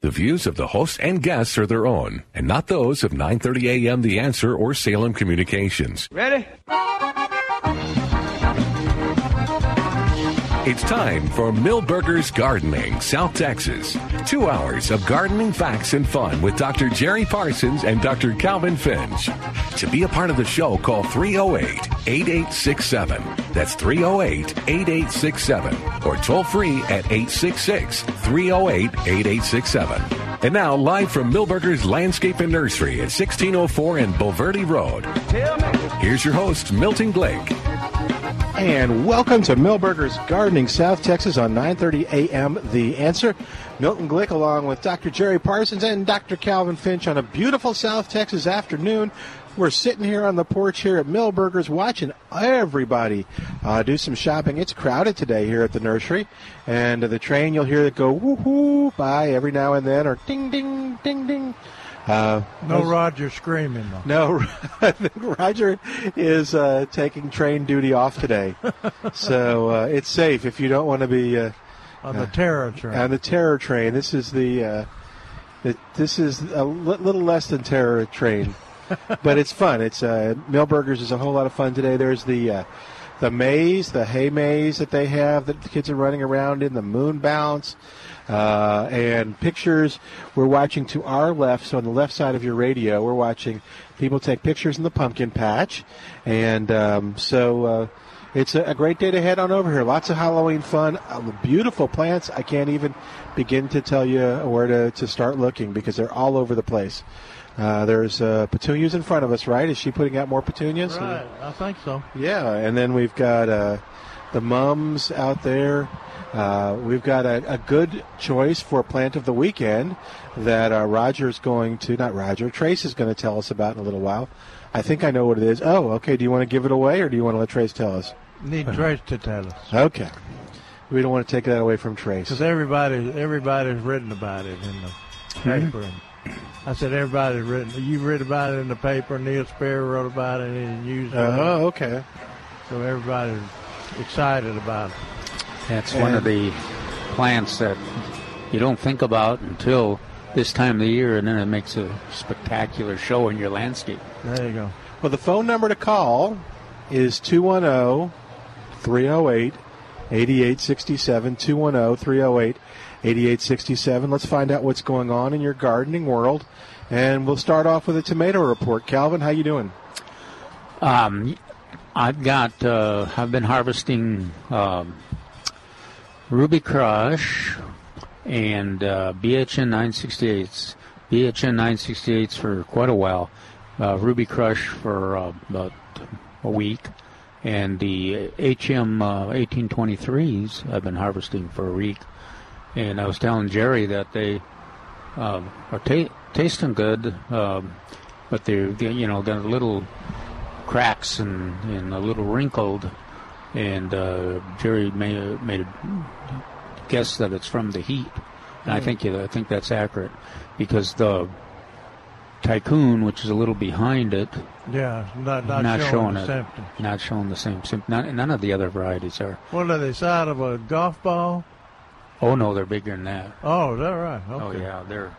The views of the host and guests are their own, and not those of 930 AM The Answer or Salem Communications. Ready? It's time for Milberger's Gardening, South Texas. Two hours of gardening facts and fun with Dr. Jerry Parsons and Dr. Calvin Finch. To be a part of the show, call 308 8867. That's 308 8867. Or toll free at 866 308 8867. And now, live from Milberger's Landscape and Nursery at 1604 and Bulverde Road. Here's your host, Milton Blake. And welcome to Milberger's Gardening, South Texas on 9:30 a.m. The Answer. Milton Glick along with Dr. Jerry Parsons and Dr. Calvin Finch on a beautiful South Texas afternoon. We're sitting here on the porch here at Milberger's watching everybody uh, do some shopping. It's crowded today here at the nursery. And the train, you'll hear it go woo-hoo by every now and then or ding, ding, ding, ding. Uh, No Roger screaming though. no, I think Roger is uh, taking train duty off today, so uh, it's safe if you don't want to be uh, On the terror train. on the terror train. This is the, uh, the this is a little less than terror train, but it's fun. It's uh, Milberger's is a whole lot of fun today. There's the uh, the maze, the hay maze that they have that the kids are running around in, the moon bounce. Uh, and pictures we're watching to our left so on the left side of your radio we're watching people take pictures in the pumpkin patch and um, so uh, it's a, a great day to head on over here. Lots of Halloween fun. Uh, beautiful plants. I can't even begin to tell you where to, to start looking because they're all over the place. Uh, there's uh, petunias in front of us, right? Is she putting out more petunias? right, I think so. Yeah, and then we've got uh, the mums out there. Uh, we've got a, a good choice for plant of the weekend that uh, is going to, not Roger, Trace is going to tell us about in a little while. I think I know what it is. Oh, okay. Do you want to give it away or do you want to let Trace tell us? Need Trace to tell us Okay. We don't want to take that away from Trace. because everybody everybody's written about it in the Hmm? paper. I said everybody's written. You've read about it in the paper. Neil Sperry wrote about it in the news. Oh, okay. So everybody's excited about it. That's one of the plants that you don't think about until this time of the year, and then it makes a spectacular show in your landscape. There you go. Well, the phone number to call is 210 308 8867. 210 308 8867. Let's find out what's going on in your gardening world. And we'll start off with a tomato report. Calvin, how you doing? Um, I've got. Uh, I've been harvesting um, Ruby Crush and uh, BHN 968s. BHN 968s for quite a while. Uh, Ruby Crush for uh, about a week, and the HM uh, 1823s I've been harvesting for a week. And I was telling Jerry that they um, are ta- tasting good, um, but they're, you know got a little cracks and, and a little wrinkled. And uh, Jerry made made a guess that it's from the heat, and I think I think that's accurate because the Tycoon, which is a little behind it, Yeah, not not, showing, showing the it, symptoms. not showing the same symptoms. None, of the other varieties are. What are they? Side of a golf ball? Oh no, they're bigger than that. Oh, is that right? Oh Okay. yeah, they're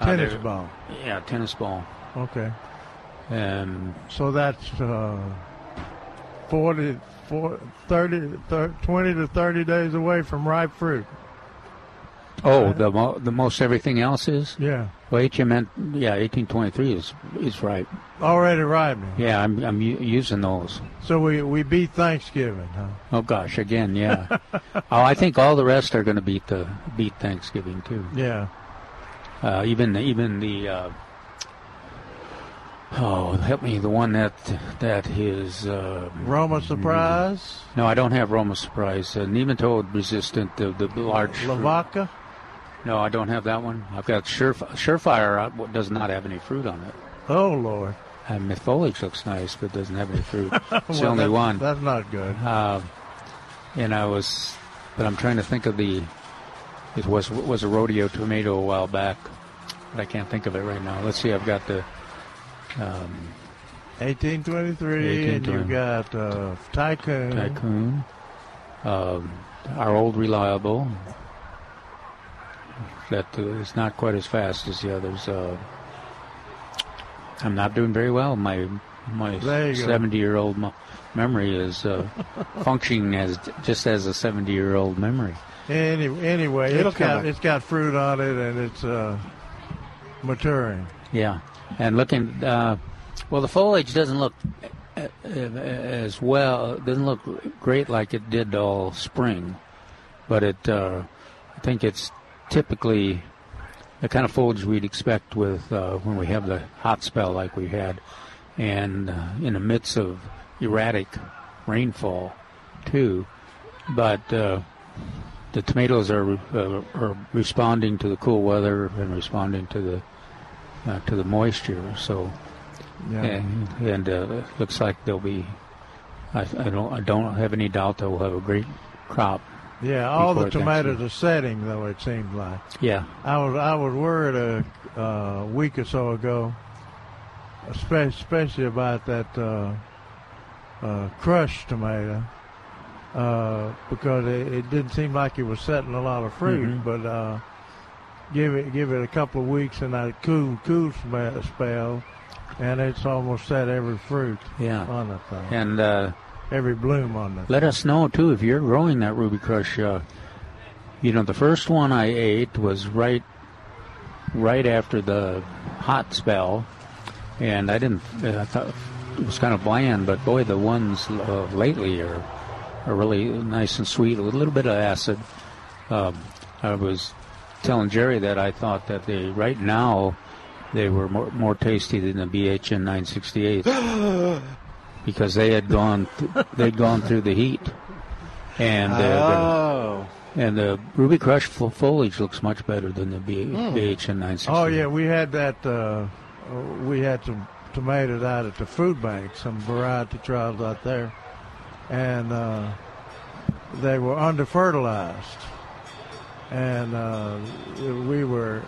uh, Tennis they're- ball. Yeah, tennis ball. Okay. Um, So that's uh, 40, 40 30, 30, 20 to 30 days away from ripe fruit. oh, the mo- the most everything else is. Yeah. Well, HMN, yeah, 1823 is is right. Already ripe. Yeah, I'm I'm u- using those. So we, we beat Thanksgiving, huh? Oh gosh, again, yeah. oh, I think all the rest are going to beat the beat Thanksgiving too. Yeah. Uh, even even the uh, oh, help me, the one that that is uh, Roma Surprise, no, I don't have Roma Surprise. Uh, nematode resistant, the the large. Lavaca. No, I don't have that one. I've got Suref- Surefire. uh, Does not have any fruit on it. Oh Lord. And the foliage looks nice, but doesn't have any fruit. It's the Well, only that- one. That's not good. Uh, and I was, but I'm trying to think of the. It was was a rodeo tomato a while back, but I can't think of it right now. Let's see. I've got the. Um, 1823, and you've got uh, Tycoon. Tycoon, um, our old reliable. That uh, is not quite as fast as the others. Uh, I'm not doing very well. My my There you go. 70 year old mo- memory is uh, functioning as just as a 70 year old memory. Any, anyway, It'll it's got back. it's got fruit on it, and it's uh, maturing. Yeah, and looking, uh, well, the foliage doesn't look uh, uh, as well. It doesn't look great like it did all spring, but it. Uh, I think it's typically the kind of foliage we'd expect with uh, when we have the hot spell like we had, and uh, in the midst of erratic rainfall, too. But uh, the tomatoes are uh, are responding to the cool weather and responding to the uh, to the moisture. So, Yeah. and, and uh, it looks like they'll be. I, I don't. I don't have any doubt they'll have a great crop. Yeah, all the tomatoes are setting though. It seems like Yeah, I was I was worried a uh, week or so ago, especially, especially about that uh, uh, crushed tomato, uh, because it, it didn't seem like it was setting a lot of fruit. Mhm. But uh, give it give it a couple of weeks and that cool cool spell, spell, and it's almost set every fruit yeah. on the thing, And uh, every bloom on the. let us know too if you're growing that Ruby Crush. Uh, you know, the first one I ate was right, right after the hot spell, and I didn't. I thought it was kind of bland, but boy, the ones uh, lately are are really nice and sweet with a little bit of acid. Um, I was telling Jerry that I thought that they right now they were more, more tasty than the BHN 968 because they had gone th- they'd gone through the heat and uh, Oh. the, and the Ruby Crush fo- foliage looks much better than the B- BHN 968. Oh yeah, we had that. Uh, we had some tomatoes out at the food bank, some variety trials out there, and uh, they were under fertilized, and uh, we were.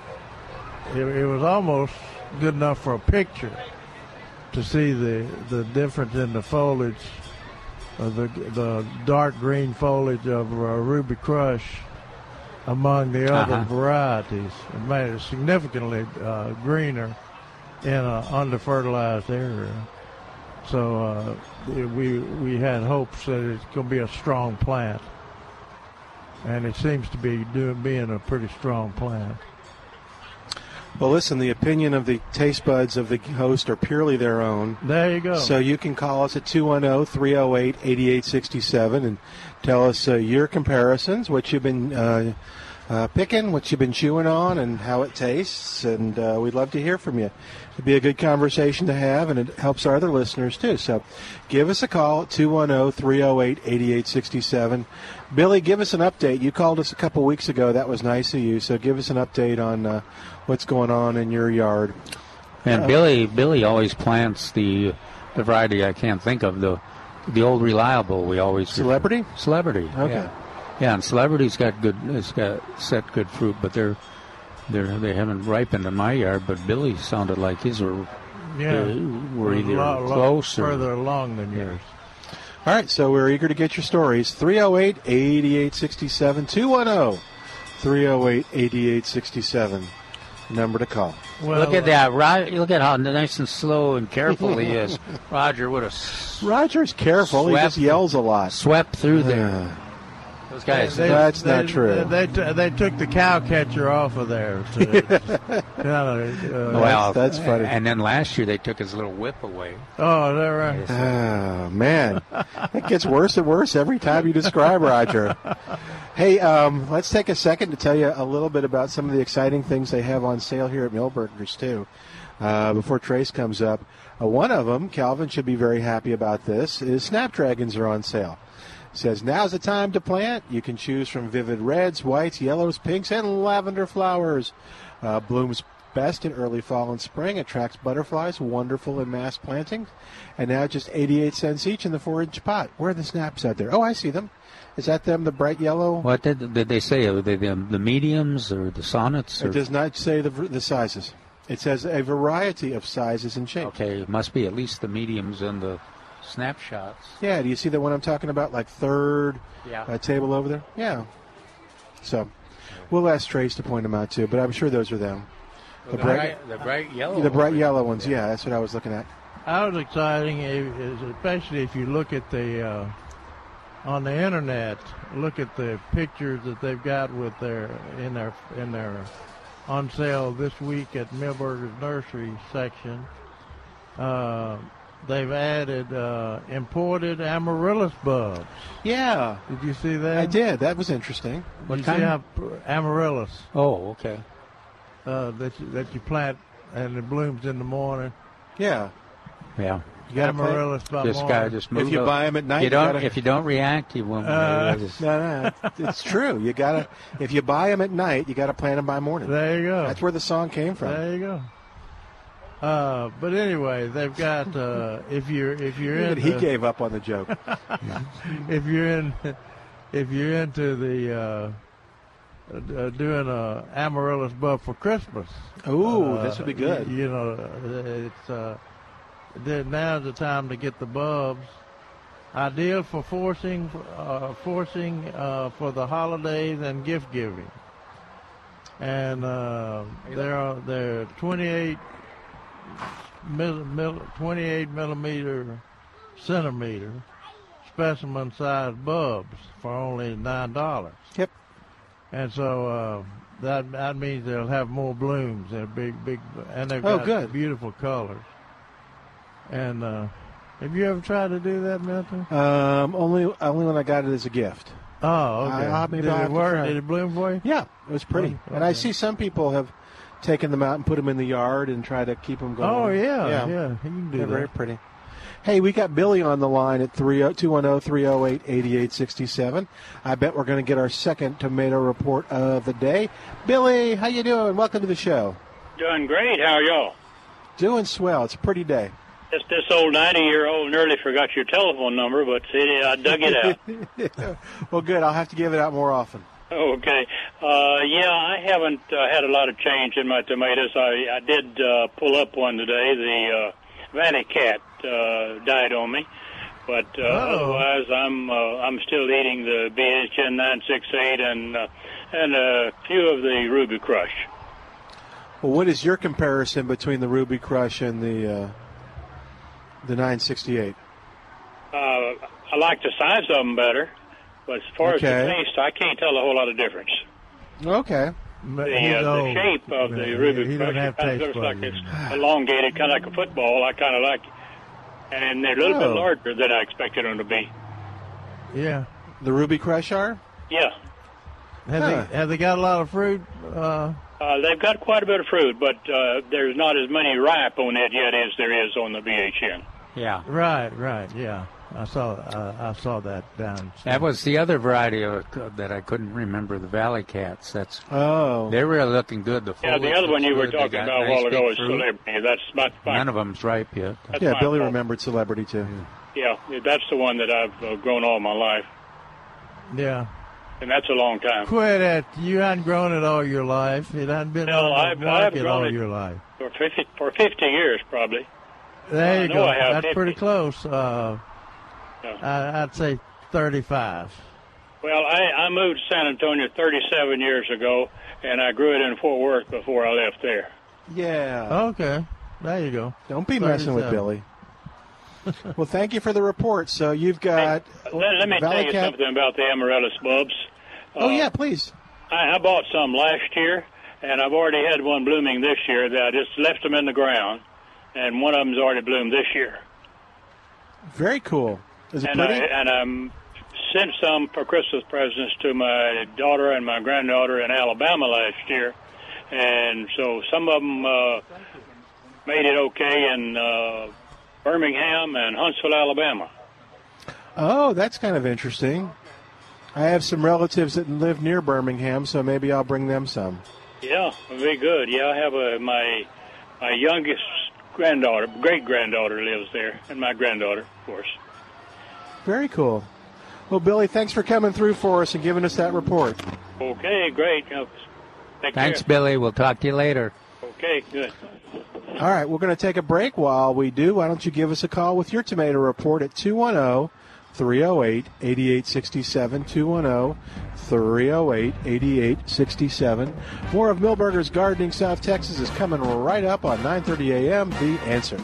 It, it was almost good enough for a picture to see the the difference in the foliage, of the the dark green foliage of uh, Ruby Crush among the other Uh-huh. varieties. It made it significantly uh, greener in an under-fertilized area. So uh, we we had hopes that it's going to be a strong plant, and it seems to be doing being a pretty strong plant. Well, listen, the opinion of the taste buds of the host are purely their own. There you go. So you can call us at 210 308 8867 and tell us uh, your comparisons, what you've been uh, uh, picking, what you've been chewing on, and how it tastes. And uh, we'd love to hear from you. It'd be a good conversation to have, and it helps our other listeners too. So give us a call at 210 308 8867. Billy, give us an update. You called us a couple weeks ago. That was nice of you. So give us an update on uh, what's going on in your yard. And Uh, Billy Billy always plants the the variety I can't think of the the old reliable we always Celebrity? celebrity Okay. yeah, yeah and celebrity's got good it's got set good fruit but they're they're they haven't ripened in my yard but Billy sounded like his were yeah, uh, were either Lo- lo- close or further along than yours. All right, so we're eager to get your stories. 308 8867 210 308 8867. Number to call. Well, look at uh, that Rod, look at how nice and slow and careful he is Roger would have Roger's careful. He just yells a lot. swept through there Yeah. Those guys They- That's they- not true. They, they, they took the cow catcher off of there. To, kind of, uh, well that's funny. and then last year they took his little whip away oh, that right? Oh, man. It gets worse and worse every time you describe Roger. Hey, um, let's take a second to tell you a little bit about some of the exciting things they have on sale here at Milberger's, too. Uh, before Trace comes up, uh, one of them, Calvin should be very happy about this, is Snapdragons are on sale. Says now's the time to plant. You can choose from vivid reds, whites, yellows, pinks, and lavender flowers. Uh, blooms best in early fall and spring. Attracts butterflies. Wonderful in mass planting. And now just 88 cents each in the four-inch pot. Where are the snaps out there? Oh, I see them. Is that them, the bright yellow? What did, did they say? Are they the, the mediums or the sonnets? Or? It does not say the, the sizes. It says a variety of sizes and shapes. Okay, it must be at least the mediums and the snapshots. Yeah, do you see the one I'm talking about? Like third Yeah. uh, table over there? Yeah. So we'll ask Trace to point them out too, but I'm sure those are them. The bright, the bright yellow. the bright yellow ones. Yeah, that's what I was looking at. How was exciting, is especially if you look at the uh, on the internet, look at the pictures that they've got with their in their in their on sale this week at Milberger's Nursery section. Uh, they've added uh, imported amaryllis bulbs. Yeah, Did you see that? I did. That was interesting. What you kind? See how amaryllis Oh, okay. uh, that you, that you plant and it blooms in the morning. Yeah, Yeah. you got amaryllis by this morning. gotta just move. If you up. buy them at night, you you don't. gotta- If you don't react, you won't. Uh, just- No, no, it's true. You gotta. If you buy them at night, you got to plant them by morning. There you go. That's where the song came from. There you go. Uh, but anyway, they've got uh, if you're if you're Even into he gave up on the joke. if you're in if you're into the uh, uh, doing a amaryllis bulb for Christmas. Ooh, uh, this would be good. You, you know, it's uh, now's the time to get the bulbs. Ideal for forcing uh, forcing uh, for the holidays and gift giving. And uh, there are there are 28 mil, mil, 28 millimeter centimeter specimen sized bulbs for only nine dollars. Yep. And so uh, that that means they'll have more blooms. They're big, big, and they've Oh, got good. beautiful colors. And uh, have you ever tried to do that, Milton? Um, only only when I got it as a gift. Oh, okay. I- I- maybe Did it work? Did it bloom for you? Yeah, it was pretty. Oh, And I see some people have taken them out and put them in the yard and try to keep them going. Oh yeah, yeah. yeah. You can do They're that. very pretty. Hey, we got Billy on the line at oh, 210-308-8867. I bet we're going to get our second tomato report of the day. Billy, how you doing? Welcome to the show. Doing great. How are y'all? Doing swell. It's a pretty day. This this old ninety year old nearly forgot your telephone number, but see, I dug it out. well, good. I'll have to give it out more often. Okay. Uh, yeah, I haven't uh, had a lot of change in my tomatoes. I I did uh, pull up one today. The uh, Valley Cat uh, died on me, but uh, Oh. otherwise I'm uh, I'm still eating the BHN nine six eight and uh, and a few of the Ruby Crush. Well, what is your comparison between the Ruby Crush and the uh, the 968? Uh, I like the size of them better, but as far as the taste, I can't tell a whole lot of difference. Okay. But The, uh, the shape of the Yeah, Ruby he Crush kind of looks like it's elongated, kind of like a football. I kind of like it. And they're a little Oh. bit larger than I expected them to be. Yeah. The Ruby Crush are? Yeah. Have Huh. they have they got a lot of fruit? Uh, Uh, they've got quite a bit of fruit, but uh, there's not as many ripe on it yet as there is on the BHN. Yeah. right, right. Yeah. I saw uh, I saw that down. That was the other variety of it that I couldn't remember. The Valley Cats. That's Oh. they were looking good. The Yeah, the other one you were good. Talking about a nice while ago big is fruit. Celebrity. That's my, my None of them's ripe yet. that's Yeah, Billy fault. remembered Celebrity too. Yeah, that's the one that I've uh, grown all my life, Yeah. and that's a long time. Quit it. You hadn't grown it all your life. It hadn't been No, on the I've- I've grown all it. your life. For 50, for 50 years, probably. There you know go. That's 50. pretty close. Uh, Yeah. I, I'd say 35. Well, I, I moved to San Antonio 37 years ago, and I grew it in Fort Worth before I left there. Yeah. Okay. There you go. Don't be messing with Billy. well, thank you for the report. So you've got Let, let me Valley tell you Cat- something about the amaryllis bulbs. Oh Uh, yeah, please. I, I bought some last year, and I've already had one blooming this year. That I just left them in the ground, and one of them's already bloomed this year. Very cool. Is it And I and I'm sent some for Christmas presents to my daughter and my granddaughter in Alabama last year, and so some of them uh, made it okay in uh, Birmingham and Huntsville, Alabama. Oh, that's kind of interesting. I have some relatives that live near Birmingham, so maybe I'll bring them some. Yeah, it'd good. Yeah, I have a my my youngest granddaughter, great granddaughter lives there, and my granddaughter, of course. Very cool. Well, Billy, thanks for coming through for us and giving us that report. Okay, great. Take Thanks, care. Billy. We'll talk to you later. Okay, good. All right, we're going to take a break. While we do, why don't you give us a call with your tomato report at 210 308 8867. 210 308 8867. More of Milberger's Gardening South Texas is coming right up on 9:30 a.m. The Answer.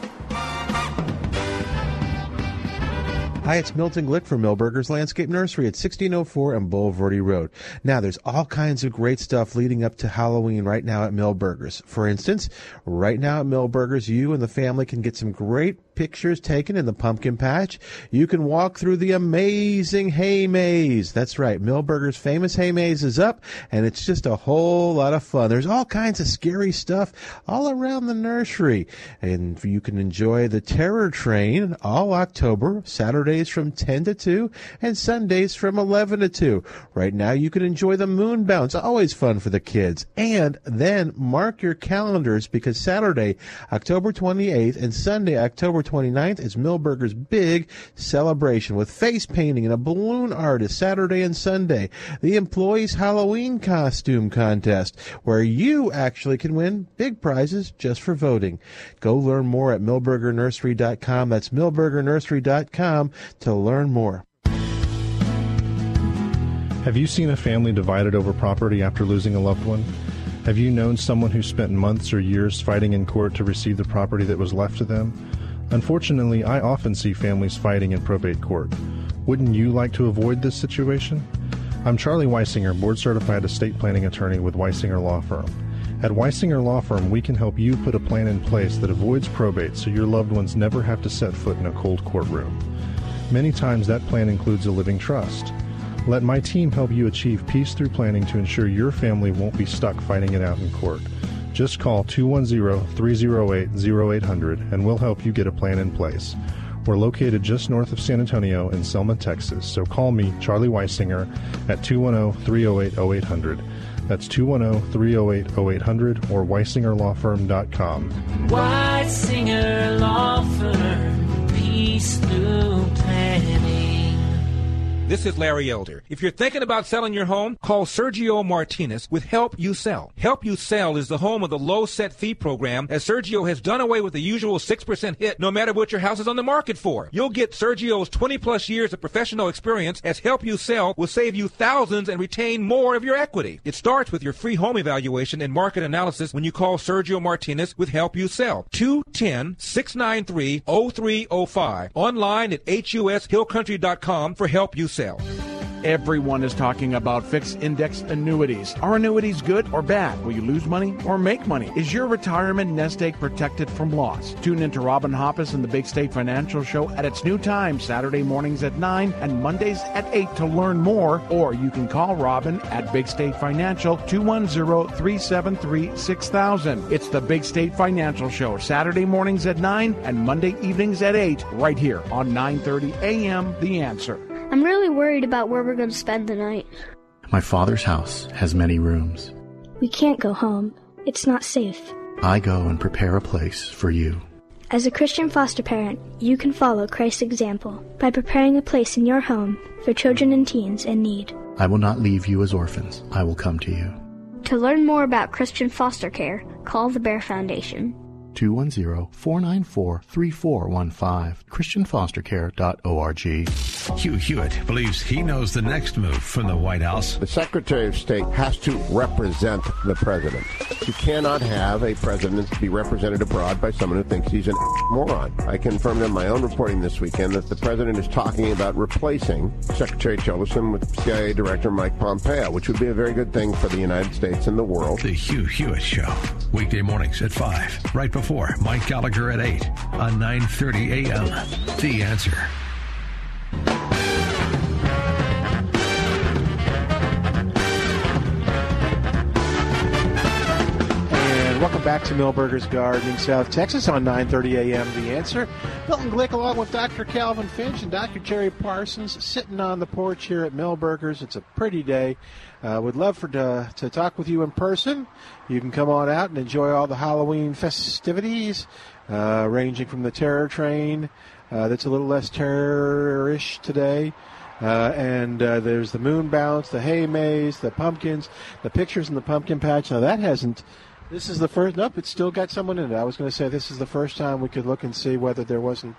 Hi, it's Milton Glick from Milberger's Landscape Nursery at 1604 and Bulverde Road. Now, there's all kinds of great stuff leading up to Halloween right now at Milberger's. For instance, right now at Milberger's, you and the family can get some great pictures taken in the pumpkin patch. You can walk through the amazing hay maze. That's right, Milberger's famous hay maze is up, and it's just a whole lot of fun. There's all kinds of scary stuff all around the nursery, and you can enjoy the Terror Train all October, Saturdays from 10 to 2, and Sundays from 11 to 2. Right now, you can enjoy the Moon Bounce, always fun for the kids. And then mark your calendars because Saturday, October 28th, and Sunday, October 29th is Milberger's big celebration with face painting and a balloon artist Saturday and Sunday. The Employees Halloween Costume Contest, where you actually can win big prizes just for voting. Go learn more at millburgernursery.com. That's millburgernursery.com to learn more. Have you seen a family divided over property after losing a loved one? Have you known someone who spent months or years fighting in court to receive the property that was left to them? Unfortunately, I often see families fighting in probate court. Wouldn't you like to avoid this situation? I'm Charlie Weisinger, board certified estate planning attorney with Weisinger Law Firm. At Weisinger Law Firm, we can help you put a plan in place that avoids probate so your loved ones never have to set foot in a cold courtroom. Many times that plan includes a living trust. Let my team help you achieve peace through planning to ensure your family won't be stuck fighting it out in court. Just call 210-308-0800 and we'll help you get a plan in place. We're located just north of San Antonio in Selma, Texas, so call me, Charlie Weisinger, at 210-308-0800. That's 210-308-0800 or weisingerlawfirm.com. Weisinger Law Firm, peace through planning. This is Larry Elder. If you're thinking about selling your home, call Sergio Martinez with Help You Sell. Help You Sell is the home of the low set fee program as Sergio has done away with the usual 6% hit no matter what your house is on the market for. You'll get Sergio's 20 plus years of professional experience as Help You Sell will save you thousands and retain more of your equity. It starts with your free home evaluation and market analysis when you call Sergio Martinez with Help You Sell. 210-693-0305. Online at hushillcountry.com for Help You Sell. Everyone is talking about fixed index annuities. Are annuities good or bad? Will you lose money or make money? Is your retirement nest egg protected from loss? Tune in to Robin Hoppus and the Big State Financial Show at its new time, Saturday mornings at 9 and Mondays at 8 to learn more. Or you can call Robin at Big State Financial 210-373-6000. It's the Big State Financial Show, Saturday mornings at 9 and Monday evenings at 8, right here on 930 AM The Answer. I'm really worried about where we're going to spend the night. My father's house has many rooms. We can't go home. It's not safe. I go and prepare a place for you. As a Christian foster parent, you can follow Christ's example by preparing a place in your home for children and teens in need. I will not leave you as orphans. I will come to you. To learn more about Christian foster care, call the Bair Foundation. 210-494-3415. ChristianFosterCare.org. Hugh Hewitt believes he knows the next move from the White House. The Secretary of State has to represent the president. You cannot have a president be represented abroad by someone who thinks he's a moron. I confirmed in my own reporting this weekend that the president is talking about replacing Secretary Tillerson with CIA Director Mike Pompeo, which would be a very good thing for the United States and the world. The Hugh Hewitt Show, weekday mornings at 5, right before Mike Gallagher at 8 on 9:30 a.m. The Answer. Welcome back to Milberger's Gardening, South Texas on 9:30 a.m. The Answer. Milton Glick along with Dr. Calvin Finch and Dr. Jerry Parsons sitting on the porch here at Milberger's. It's a pretty day. Uh, would love for to, to talk with you in person. You can come on out and enjoy all the Halloween festivities, uh, ranging from the Terror Train, uh, that's a little less terrorish today. Uh, and uh, there's the moon bounce, the hay maze, the pumpkins, the pictures in the pumpkin patch. Now that hasn't. This is the first. Nope, it's still got someone in it. I was going to say this is the first time we could look and see whether there wasn't.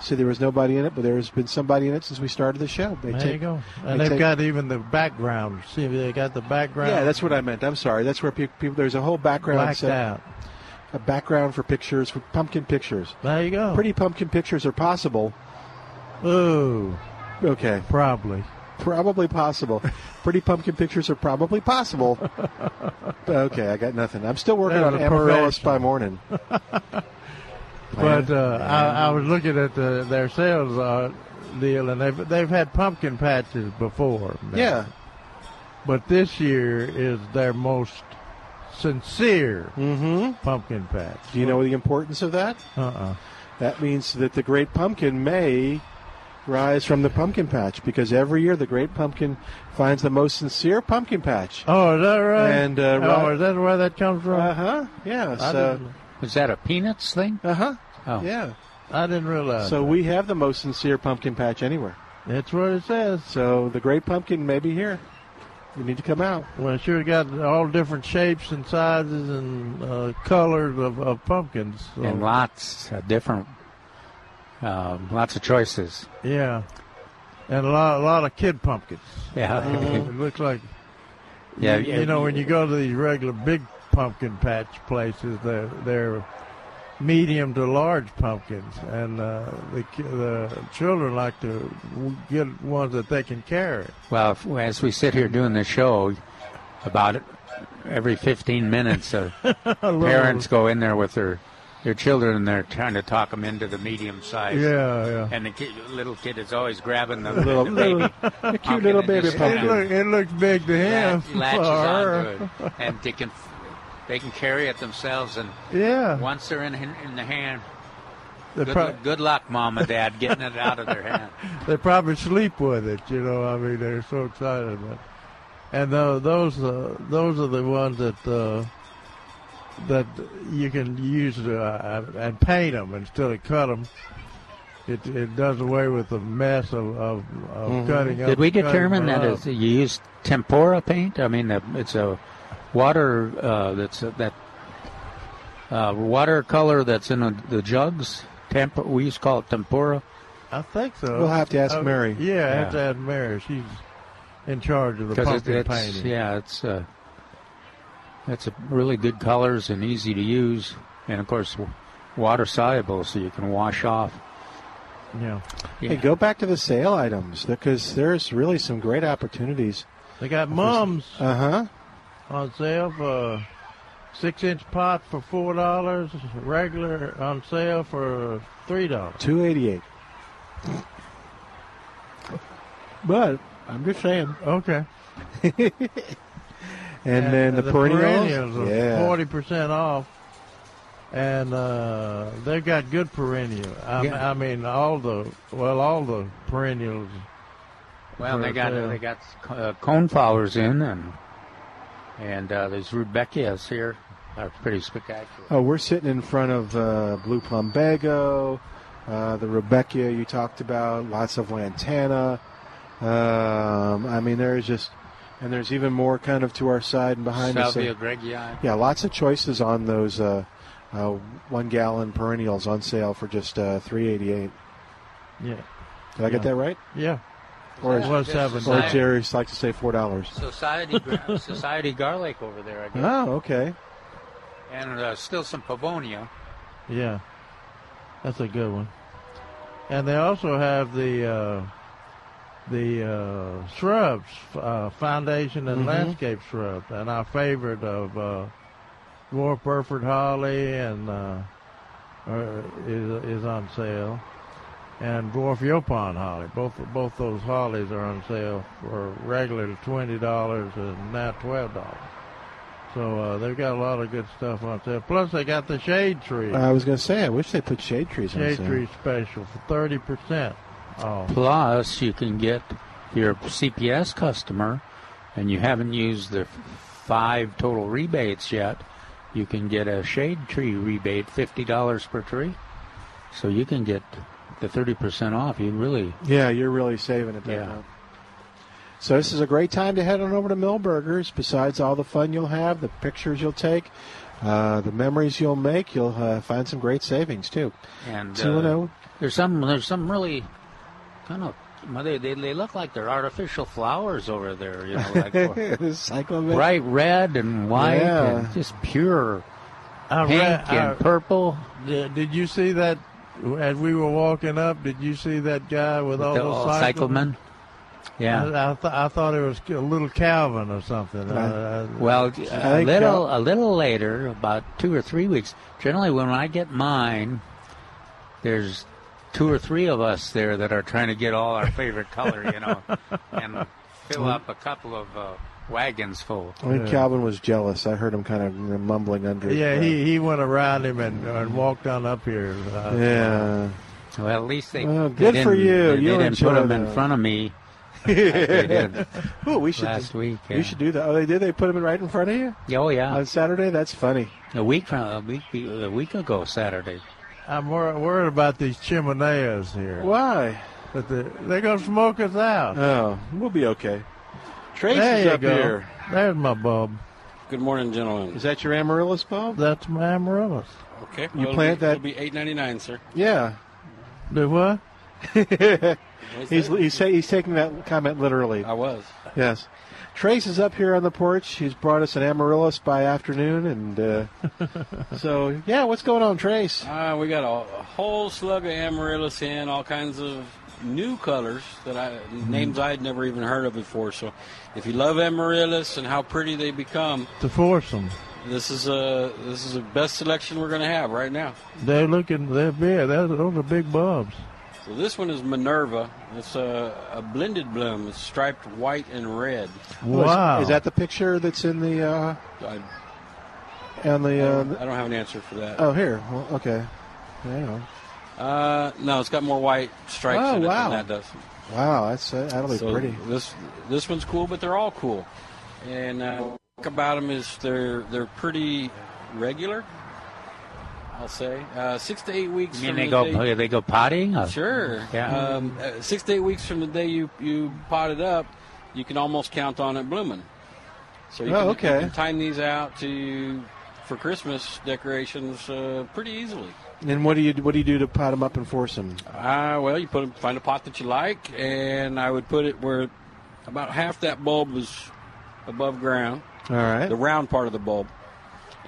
See, there was nobody in it, but there's been somebody in it since we started the show. They there take, you go. And they have got even the background. See, they got the background. Yeah, that's what I meant. I'm sorry. That's where pe- people. There's a whole background Blacked set- out. A background for pictures, for pumpkin pictures. There you go. Pretty pumpkin pictures are possible. Ooh. Okay. Probably. Probably possible. Pretty pumpkin pictures are probably possible. okay, I got nothing. I'm still working on a Amaryllis by morning. But uh, I, I was looking at the, their sales uh, deal, and they've they've had pumpkin patches before. Yeah. But this year is their most sincere pumpkin patch. Do you know the importance of that? Uh-uh. That means that the great pumpkin may rise from the pumpkin patch because every year the great pumpkin finds the most sincere pumpkin patch. Oh, is that right? And uh, oh, ri- is that where that comes from? Uh huh. Yeah. I So, didn't- Is that a peanuts thing? uh huh. Oh. Yeah. I didn't realize. So that. we have the most sincere pumpkin patch anywhere. That's what it says. So the great pumpkin may be here. You need to come out. Well, it sure got all different shapes and sizes and uh, colors of, of pumpkins. So, And lots of different, um, lots of choices. Yeah, and a lot, a lot of kid pumpkins. Yeah. it looks like. Yeah, you, yeah. you know when you go to these regular big pumpkin patch places, they're they're medium to large pumpkins, and uh, the the children like to get ones that they can carry. Well, if, as we sit here doing the show, about every 15 minutes, uh, parents go in there with their their children and they're trying to talk them into the medium size. Yeah, yeah. And the kid, little kid is always grabbing the, Little- the baby, the cute little baby just It, look, it looks big to him. latch- latches onto it, and they can they can carry it themselves. And Yeah. once they're in in the hand, good, pro- luck, good luck, mom and dad, getting it out of their hand. they probably sleep with it. You know, I mean, they're so excited about. It. And tho- those uh, those are the ones that uh, that you can use uh, and paint them instead of cut them. It, it does away with the mess of, of, of Mm-hmm. cutting up. Did we determine them that up. you use tempera paint? I mean, uh, it's a water uh, that's uh, that uh, watercolor that's in a, the jugs. Temp- we used to call it tempera. I think so. We'll have to ask Uh, Mary. Yeah, I have to ask Mary. She's in charge of the Because pumpkin it's painting. yeah, it's uh, it's a really good colors and easy to use, and of course water soluble, so you can wash off. yeah. Hey, go back to the sale items because there's really some great opportunities. They got mums Uh huh. on sale for six inch pot for four dollars, regular on sale for three dollars. Two eighty eight. But I'm just saying. Okay. And, then the, perennials. are yeah. forty percent off, and uh, they've got good perennial. I, Yeah. I mean, all the well, all the perennials. Well, they got sale. they got uh, coneflowers in, and and uh, there's rudbeckias here. Are pretty spectacular. Oh, we're sitting in front of uh, Blue Plumbago, uh, the rudbeckia you talked about, lots of lantana. Um, I mean, there's just, and there's even more kind of to our side and behind us. Salvia So- greggii. Yeah, lots of choices on those uh, uh, one gallon perennials on sale for just uh, three eighty eight. Yeah. Did I get that right? Yeah. Or, It was or seven. Society- Jerry likes to say four dollars. Society gra- Society garlic over there, I guess, Oh, okay. and uh, still some pavonia. Yeah, that's a good one. And they also have the uh, the uh, shrubs, uh, foundation and Mhm. landscape shrubs, and our favorite of uh, dwarf Burford holly and uh, uh, is is on sale, and dwarf Yaupon holly. Both both those hollies are on sale for regular twenty dollars and now twelve dollars. So uh, they've got a lot of good stuff on sale. Plus, they got the shade tree. I was going to say, I wish they put shade trees on sale. shade tree special for thirty percent. Oh, Plus, you can get your CPS customer and you haven't used the five total rebates yet. You can get a shade tree rebate, fifty dollars per tree. So you can get the thirty percent off. You really Yeah, you're really saving it. Yeah. So this is a great time to head on over to Milberger's. Besides all the fun you'll have, the pictures you'll take, uh, the memories you'll make, you'll uh, find some great savings too. and uh, there's some there's some really kind of well, they, they they look like they're artificial flowers over there. You know, like The bright red and white Yeah. and just pure I pink read- I- and uh, purple. Did, did you see that as we were walking up? Did you see that guy with all the those all cyclamen? cyclamen. Yeah. I, I, th- I thought it was a little Calvin or something. Uh, uh, Well, I a think little Cal- a little later, about two or three weeks. Generally, when I get mine, there's two or three of us there that are trying to get all our favorite color, you know, and fill up a couple of uh, wagons full. I think Calvin was jealous. I heard him kind of mumbling under. his yeah, breath. he, he went around him and, and walked on up here. Uh, Yeah. Well, at least they. Well, they good for didn't- you. They, You didn't put them in front of me. like they did Ooh, we should last week. We should do that. Oh, they did. They put him right in front of you Oh yeah, on Saturday. That's funny. a week from a week a week ago Saturday. I'm wor- worried about these chimeneas here. Why? But the, they're going to smoke us out. Oh, we'll be okay. Trace there is you up go. here. There's my bulb. Good morning, gentlemen. Is that your amaryllis bulb? That's my amaryllis. Okay. You well, it'll plant be, that- It'll be eight ninety nine, sir. Yeah. Do what? he's he's say, he's taking that comment literally. I was. Yes. Trace is up here on the porch. He's brought us an amaryllis by afternoon, and uh, so yeah. What's going on, Trace? Uh, we got a, a whole slug of amaryllis in, all kinds of new colors that I names I'd never even heard of before. So, if you love amaryllis and how pretty they become, To force them. this is a this is the best selection we're going to have right now. They're looking, they're big. They're, those are big bulbs. So this one is Minerva. It's a, a blended bloom. It's striped white and red. Oh, is- Wow. Is, that the picture that's in the uh, I, on the? I Uh, don't, I don't have an answer for that. oh, here. Well, okay. Hang on. Uh, no, it's got more white stripes Oh, in it wow. than that does. Wow, that's uh, that'll be So pretty. This this one's cool, but they're all cool. And uh, what about them is they're they're pretty regular. I'll say uh, six to eight weeks. You mean from they the go day- they go potting? Or- Sure. Yeah. Um, uh, six to eight weeks from the day you you pot it up, you can almost count on it blooming. So you, Oh, can, okay. you can time these out to for Christmas decorations uh, pretty easily. And what do you what do you do to pot them up and force them? Uh, well, you put 'em- find a pot that you like, and I would put it where about half that bulb was above ground, All right. the round part of the bulb,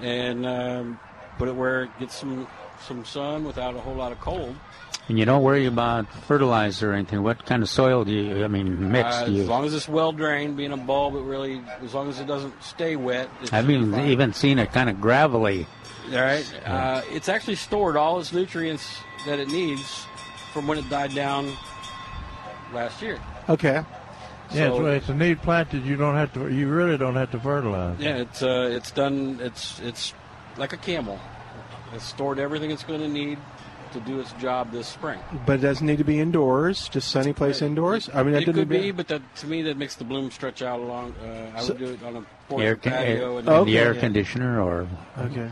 and um, put it where it gets some some sun without a whole lot of cold. And you don't worry about fertilizer or anything. What kind of soil do you? I mean, mix Uh, do you? as long as it's well drained, being a bulb, it really as long as it doesn't stay wet. I've even fine. even seen it kind of gravelly. All right. Uh, it's actually stored all its nutrients that it needs from when it died down last year. Okay. Yeah, So- it's, it's a neat plant that you don't have to. You really don't have to fertilize. Yeah, it's uh, it's done. It's it's like a camel. It's stored everything it's going to need to do its job this spring. But it doesn't need to be indoors. Just sunny place indoors. I mean, that it could be, but that, to me, that makes the bloom stretch out along. Uh, I So- would do it on a porch Air, patio. air, and Oh, the air yeah. conditioner or Okay.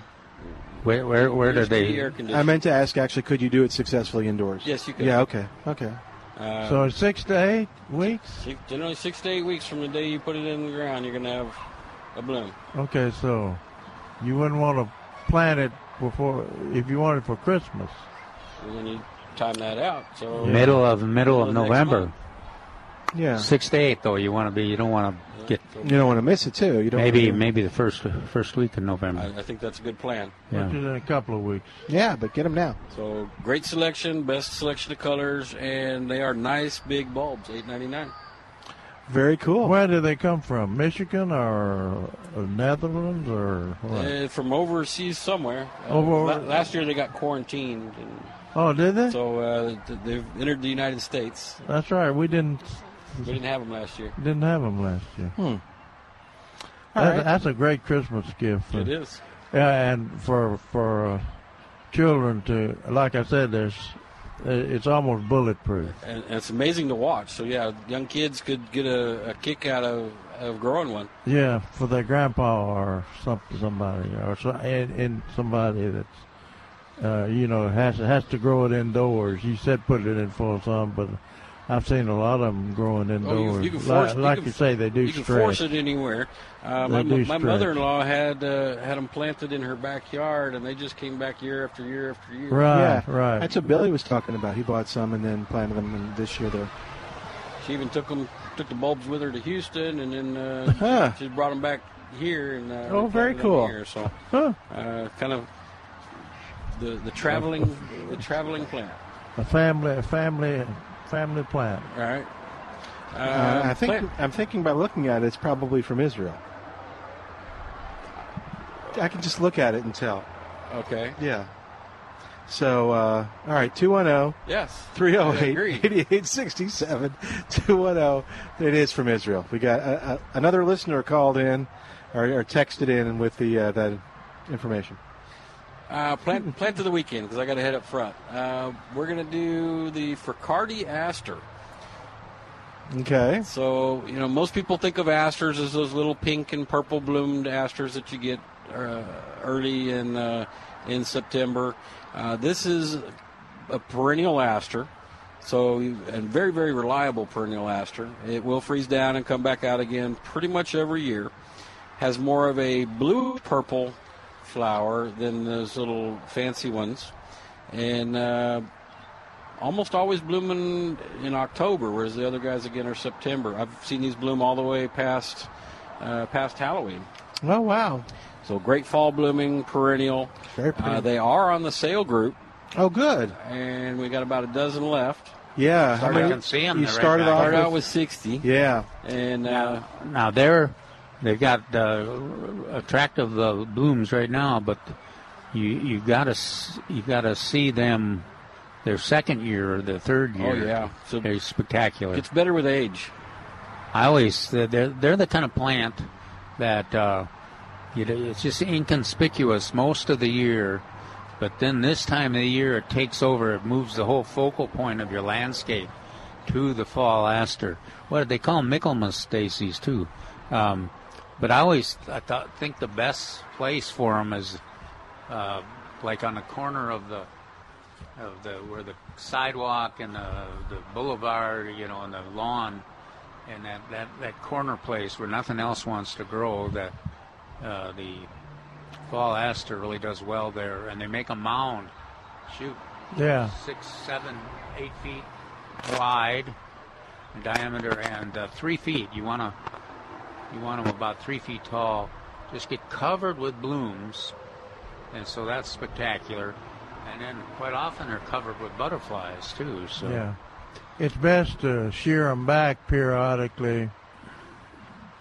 where where where do Used to they? air I meant to ask actually, could you do it successfully indoors? Yes, you could. Yeah. Okay. Okay. Uh, So six to eight weeks. six- generally six to eight weeks from the day you put it in the ground, you're going to have a bloom. Okay, so you wouldn't want to plant it before if you want it for Christmas. And then you time that out. So Middle of middle of Middle of next November. Yeah. Six to eight though. You want to be. You don't want to get You don't want to miss it too. You don't. maybe wanna- maybe the first first week of November. I, I think that's a good plan. Yeah. Which is in a couple of weeks. Yeah, but get them now. So great selection, best selection of colors, and they are nice big bulbs. Eight ninety nine. Very cool. Where do they come from? Michigan or uh, Netherlands or what? Uh, from overseas somewhere. Uh, Over- la- last year they got quarantined, and Oh, did they? so uh, they've entered the United States. That's right. We didn't We didn't have them last year. didn't have them last year. Hmm. That's, right. that's a great Christmas gift. For, It is. Yeah, and for for uh, children to, like I said, there's uh, it's almost bulletproof. And, and it's amazing to watch. So yeah, young kids could get a, a kick out of, of growing one. Yeah, for their grandpa or some, somebody, or so, and, and somebody that's, uh, you know, has has to grow it indoors. You said put it in full sun, but I've seen a lot of them growing Oh, indoors. you, you can force, like, you, you, can, say, they do You can force it anywhere. Uh, They my do my mother-in-law had uh, had them planted in her backyard, and they just came back year after year after year. Right, yeah, right. That's what Billy was talking about. He bought some and then planted them, and this year they're. She even took them, took the bulbs with her to Houston, and then uh, Huh. she brought them back here. And uh, Oh, very cool. Here, so Huh. uh, kind of the the traveling the traveling plant. A family, a family, family plant. All right. Uh, I think plant- I'm thinking by looking at it, it's probably from Israel. I can just look at it and tell. Okay. Yeah. So, uh, all right, oh, 210 Yes. 308 I agree. 8867 210. oh. It is from Israel. We got uh, uh, another listener called in or, or texted in with the uh, that information. Uh, plant plant of the weekend because I got to head up front. Uh, we're gonna do the Frikartii aster. Okay. So you know, most people think of asters as those little pink and purple bloomed asters that you get uh, early in uh, in September. Uh, this is a perennial aster, so and very very reliable perennial aster. It will freeze down and come back out again pretty much every year. Has more of a blue purple flower than those little fancy ones, and uh, almost always blooming in October, whereas the other guys again are September. I've seen these bloom all the way past uh, past Halloween. Oh wow! So great fall blooming perennial. Very pretty. Uh, they are on the sale group, Oh, good. and we got about a dozen left. Yeah. Started how many- out- see 'em, You they're right started off with, out with sixty, yeah. and uh, Now they're they've got uh, attractive uh, blooms right now, but you you gotta s- you gotta see them their second year or their third year. Oh, year. yeah. So- they're spectacular. it's better with age. I always they're they're the kind of plant that uh, you know, it's just inconspicuous most of the year, but then this time of the year it takes over. It moves the whole focal point of your landscape to the fall aster. What do they call them? Michaelmas daisies too. Um, but I always I thought think the best place for them is uh, like on the corner of the of the where the sidewalk and the the boulevard, you know, and the lawn, and that that that corner place where nothing else wants to grow. That uh, the fall aster really does well there, and they make a mound. Shoot, Yeah. six, seven, eight feet wide in diameter and uh, three feet. You want to you want them about three feet tall. Just get covered with blooms, and so that's spectacular. And then quite often they're covered with butterflies too. So Yeah. It's best to shear them back periodically,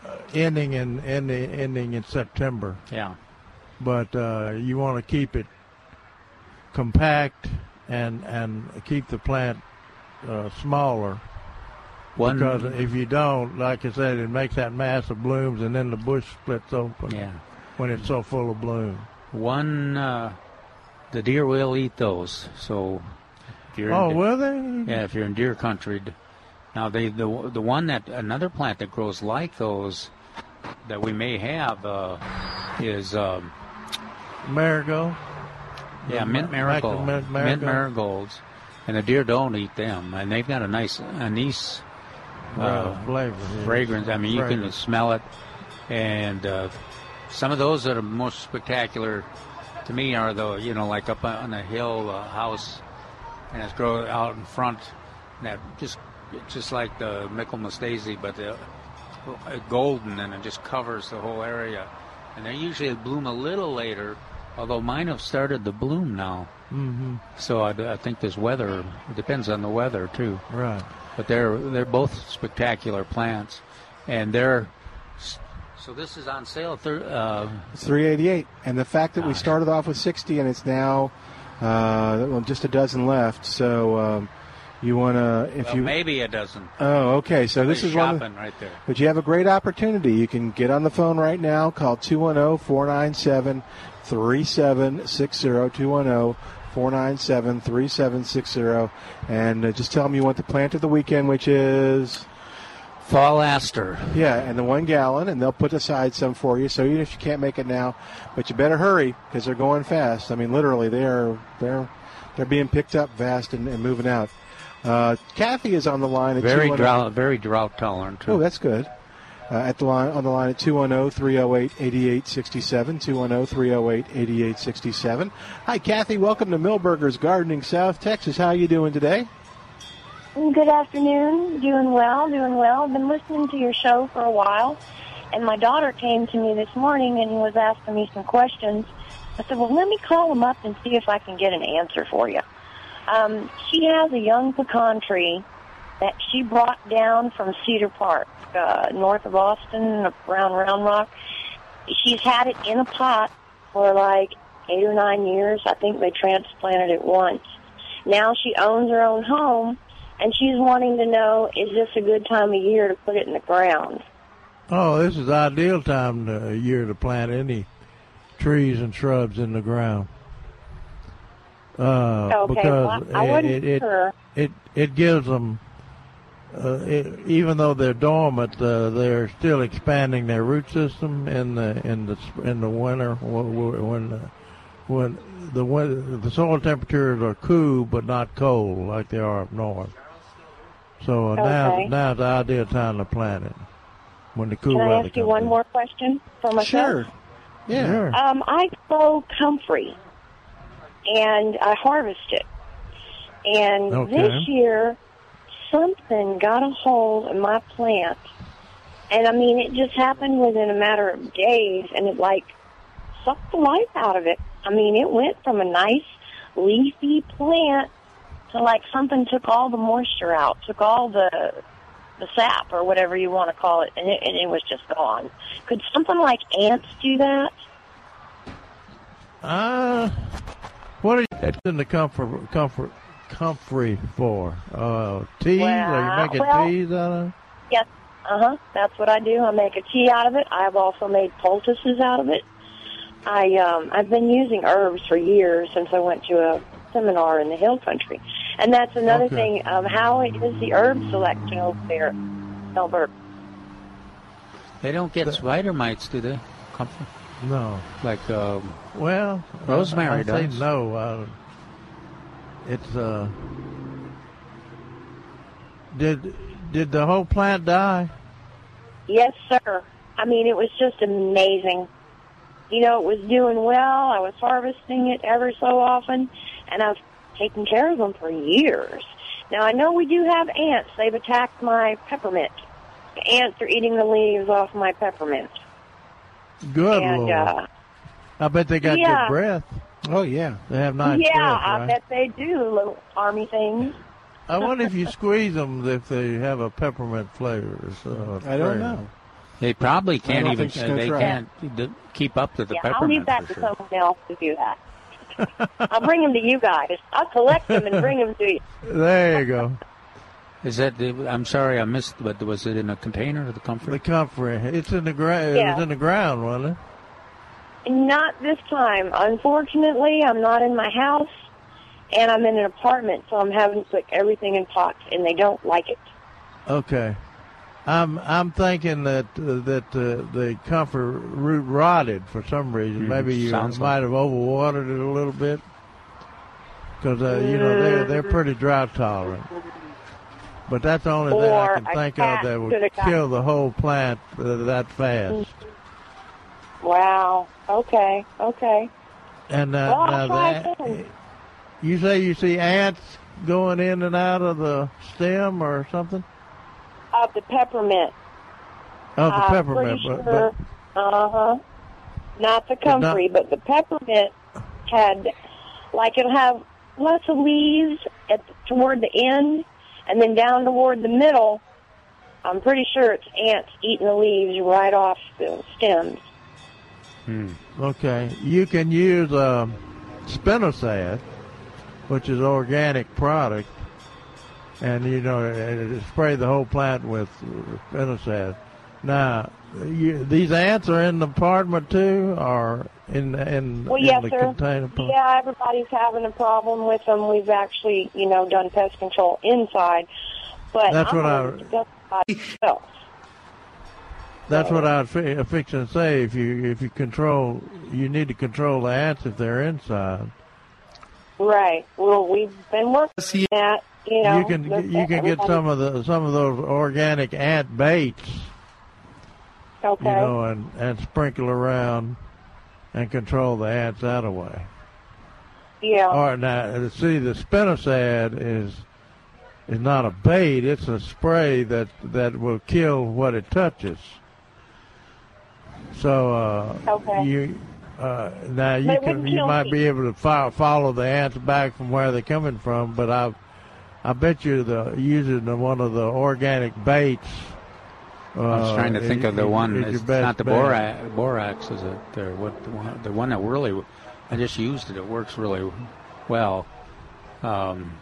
uh, ending in ending, ending in September. yeah. But uh, you want to keep it compact and and keep the plant uh, smaller. One- because if you don't, like I said, it makes that mass of blooms, and then the bush splits open. Yeah. When it's so full of bloom. One, uh, the deer will eat those. So if you're Oh, in, will they? yeah, if you're in deer country. Now they the the one that another plant that grows like those that we may have uh, is um, Marigold. yeah mint marigold, mint mint marigold. marigolds, and the deer don't eat them, and they've got a nice anise uh, Uh, flavor, fragrance. I mean, you can smell it, and uh, some of those that are most spectacular to me are the you know like up on a hill a house, and it's grow out in front, that just just like the Michaelmas daisy, but the uh, golden, and it just covers the whole area, and they usually bloom a little later. Although mine have started to bloom now, Mm-hmm. so I, I think this weather it depends on the weather too. Right. But they're they're both spectacular plants, and they're so this is on sale. Thir- uh, It's 388, and the fact that we started off with 60 and it's now uh, well, just a dozen left. So um, You want to, if Well, you maybe a dozen. Oh, okay. So this He's is one. of- shopping right there. But you have a great opportunity. You can get on the phone right now. Call oh, 210 497 3760. 210 497 3760. And uh, just tell them you want the plant of the weekend, which is. Fall aster. Yeah, and the one gallon, and they'll put aside some for you. So even if you can't make it now, but you better hurry because they're going fast. I mean, literally, they are they're they're being picked up fast and, and moving out. Uh, Kathy is on the line. At Very drought, very drought tolerant. Too. Oh, that's good. Uh, at the line on the line at 210-308-8867 210-308-8867 hi kathy welcome to Milberger's gardening south texas how are you doing today Good afternoon. Doing well, doing well. Been listening to your show for a while, and my daughter came to me this morning and was asking me some questions. I said, "Well, let me call them up and see if I can get an answer for you." Um, she has a young pecan tree that she brought down from Cedar Park, uh, north of Austin, around Round Rock. She's had it in a pot for like eight or nine years. I think they transplanted it once. Now she owns her own home, and she's wanting to know, is this a good time of year to put it in the ground? Oh, this is the ideal time of year to plant any trees and shrubs in the ground. Uh, Okay, because well, I wasn't it, it, sure. it it gives them, it, even though they're dormant, uh, they're still expanding their root system in the in the in the winter wh- wh- when uh, when the win- the soil temperatures are cool but not cold like they are up north. So uh, now Okay. now's the ideal time to plant it when the cool Can I weather ask you one in. more question for myself? Sure. Yeah. Sure. Um, I grow comfrey, and I harvest it. And Okay. this year, something got a hold of my plant, and I mean, it just happened within a matter of days, and it like sucked the life out of it. I mean, it went from a nice leafy plant to like something took all the moisture out, took all the the sap or whatever you want to call it, and it, and it was just gone. Could something like ants do that? Uh, what are you in the comfort comfort comfrey for? Uh, teas? are you Well, making well- teas out of? it? Yes. Uh huh. That's what I do. I make a tea out of it. I've also made poultices out of it. I um I've been using herbs for years since I went to a seminar in the hill country. And that's another Okay. thing, um how is the herb selection over there at Milberger's? They don't get spider mites, do they? Comfort? No. Like um, Well, rosemary I, I say does. no. Uh, it's uh. Did did the whole plant die? Yes, sir. I mean, it was just amazing. You know, it was doing well. I was harvesting it ever so often, and I've taken care of them for years. Now, I know we do have ants. They've attacked my peppermint. The ants are eating the leaves off my peppermint. Good and, lord! uh, I bet they got yeah. good breath. Oh yeah, they have nice yeah, breath, I bet they do, little army things. I wonder if you squeeze them if they have a peppermint flavor. So I don't know. They probably can't even. uh, they try. can't keep up to the yeah, I'll peppermint leave that for to sure. someone else to do that. I'll bring them to you guys. I'll collect them and bring them to you. There you go. Is that? The, I'm sorry, I missed. But was it in a container? Or the comfort. The comfrey. It's in the ground. It Yeah. was in the ground, wasn't it? Not this time. Unfortunately, I'm not in my house, and I'm in an apartment, so I'm having to put everything in pots, and they don't like it. Okay. I'm I'm thinking that uh, that uh, the comfort root rotted for some reason. Hmm, Maybe you sounds might have overwatered it a little bit because uh, you know they're they're pretty drought tolerant. But that's the only thing I can think of that would kill the whole plant uh, that fast. Wow. Okay. Okay. And uh, Well, now you say you see ants going in and out of the stem or something Of the peppermint. of the I'm peppermint, but, sure. but Uh huh. Not the But not- comfrey, but the peppermint had, like, it'll have lots of leaves at toward the end, and then down toward the middle. I'm pretty sure it's ants eating the leaves right off the stems. Okay, you can use um, spinosad, which is organic product, and you know, and spray the whole plant with spinosad. Now, you, these ants are in the apartment too, or in in, Well, in yes, the sir. container plant? Yeah, everybody's having a problem with them. We've actually, you know, done pest control inside, but That's I'm what I- going to go by myself. That's what I was fi- uh, fixing to say. If you if you control, you need to control the ants if they're inside. Right. Well, we've been working at, you know, you can you can get some of the some of those organic ant baits, Okay. you know, and and sprinkle around and control the ants that way. yeah. All right. now, uh, see, the spinosad is is not a bait; it's a spray that that will kill what it touches. So uh, Okay. you uh, now you But can you might me. be able to fo- follow the ants back from where they're coming from, but I I bet you the using the, one of the organic baits. I was uh, trying to think is- of the one. is It's not the borax. Borax is it? The what? The one, the one that really. I just used it. It works really well. Um,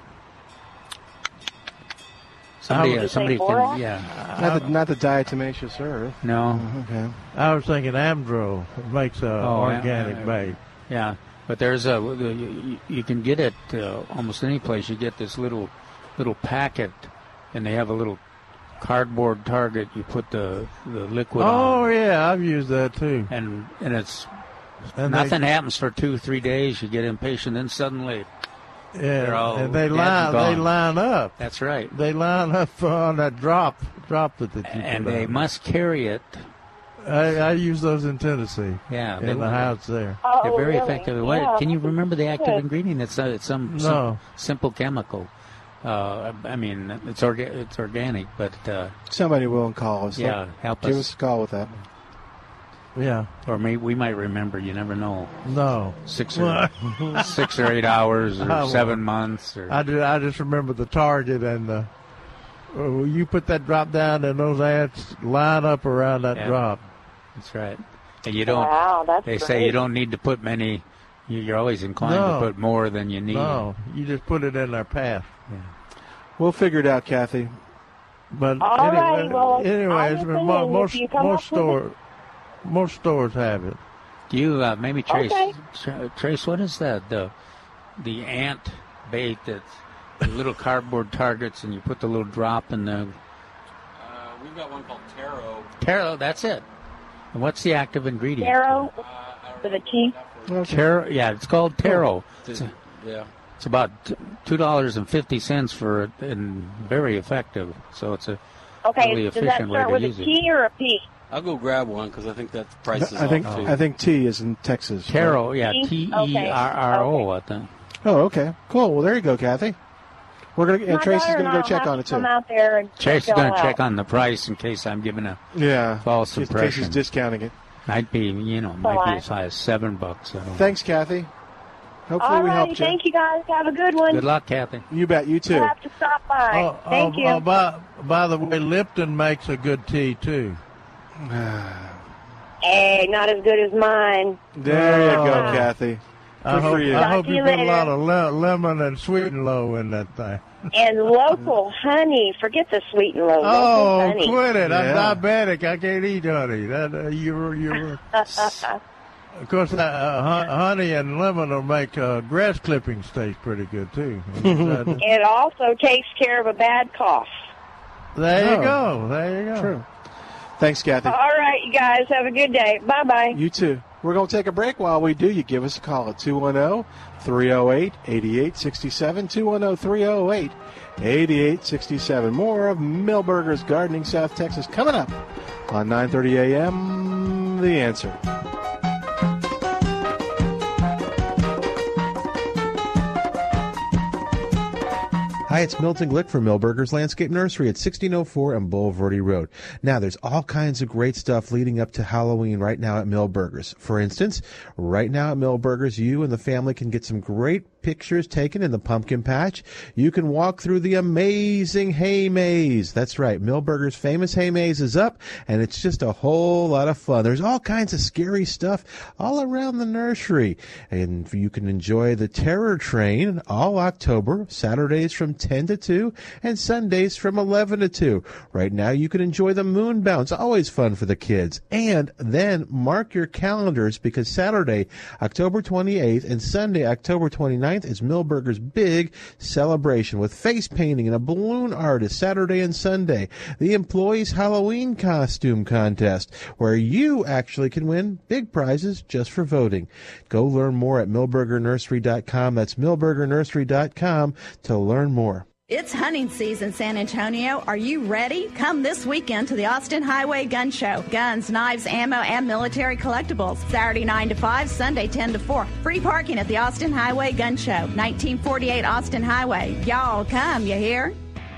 somebody, uh, somebody can. borax? Yeah. Not the, not the diatomaceous earth. No. Okay. I was thinking Amdro makes a Oh, organic yeah, bait. Yeah, but there's a you, you can get it uh, almost any place. You get this little little packet, and they have a little cardboard target. You put the the liquid on Oh on, yeah, I've used that too. and and it's And nothing they- happens for two three days. You get impatient, then suddenly they're all Yeah, and they line they line up. That's right. They line up on that drop drop that they keep and they on. must carry it. I, I use those in Tennessee. Yeah, in the house there. Oh, They're very really? effective. What, can you remember the active good. ingredient? It's, uh, it's some, No. some simple chemical. Uh, I mean, it's orga- it's organic, but uh, Somebody will call us. Yeah, Let- help Give us. us a call with that. Yeah. Or may, we might remember. You never know. No. Six or six or eight hours or I seven months or I, do, I just remember the target and the. uh, you put that drop down and those ants line up around that Yeah. drop. That's right. And you don't. Wow, that's they say you don't need to put many. you- You're always inclined No. to put more than you need. No, you just put it in their path. We'll figure it out, Kathy. But All anyway, right, well, anyways, I'm just mo- saying, if most you most up with store most stores have it. Do you uh, maybe trace Okay. Tra- trace what is that the the ant bait that's the little cardboard targets and you put the little drop in the Uh, we've got one called Terro. Terro. That's it. And what's the active ingredient? Terro with a T. Terro. Yeah, it's called Terro. It's, Yeah. it's about two dollars and fifty cents for it, and very effective. So it's a Okay, really does that efficient way start to with a use it. T or a P? I'll go grab one because I think that price is I think off too. I think T is in Texas. right? Yeah, T? T Okay. E R R O. I think. Oh, okay. Cool. Well, there you go, Kathy. We're gonna and My Tracy's gonna go check on it too. Come out there and Chase is gonna all check on the price in case I'm giving a Yeah. false In case impression. he's discounting it. Might be, you know, might be as high as seven bucks. I don't know. Thanks, Kathy. Hopefully All we righty, helped you. thank you guys. Have a good one. Good luck, Kathy. You bet. You too. We'll have to stop by. Oh, oh thank oh, you. oh, by, by the way, Lipton makes a good tea too. Hey, not as good as mine. There you go, Oh. Kathy. I Good hope, for you. I Talk hope to you you put a later. lot of le- lemon and sweet and low in that thing. And local honey. Forget the sweet and low. Oh, honey. quit it! Yeah. I'm diabetic. I can't eat honey. That uh, you're you're. Of course, uh, uh, hon- honey and lemon will make uh, grass clippings taste pretty good too. Uh, it also takes care of a bad cough. there you Oh. go. There you go. True. Thanks, Kathy. All right, you guys. Have a good day. Bye bye. You too. We're going to take a break. While we do, you give us a call at 210 308 8867. 210 308 8867. More of Milberger's Gardening South Texas coming up on 9:30 a.m. The answer. Hi, it's Milton Glick from Milberger's Landscape Nursery at 1604 on Bulverde Road. Now, there's all kinds of great stuff leading up to Halloween right now at Milberger's. For instance, right now at Milberger's, you and the family can get some great pictures taken in the pumpkin patch. You can walk through the amazing hay maze. That's right. Milberger's famous hay maze is up and it's just a whole lot of fun. There's all kinds of scary stuff all around the nursery and you can enjoy the terror train all October, Saturdays from 10 to 2 and Sundays from 11 to 2. Right now you can enjoy the moon bounce. Always fun for the kids. And then mark your calendars because Saturday, October 28th and Sunday, October 29th is Milberger's big celebration with face painting and a balloon artist Saturday and Sunday. The employees Halloween costume contest where you actually can win big prizes just for voting. Go learn more at milbergernursery.com. That's milbergernursery.com to learn more. It's hunting season, San Antonio. Are you ready? Come this weekend to the Austin Highway Gun Show. Guns, knives, ammo, and military collectibles. Saturday 9 to 5, Sunday 10 to 4. Free parking at the Austin Highway Gun Show. 1948 Austin Highway. Y'all come, you hear?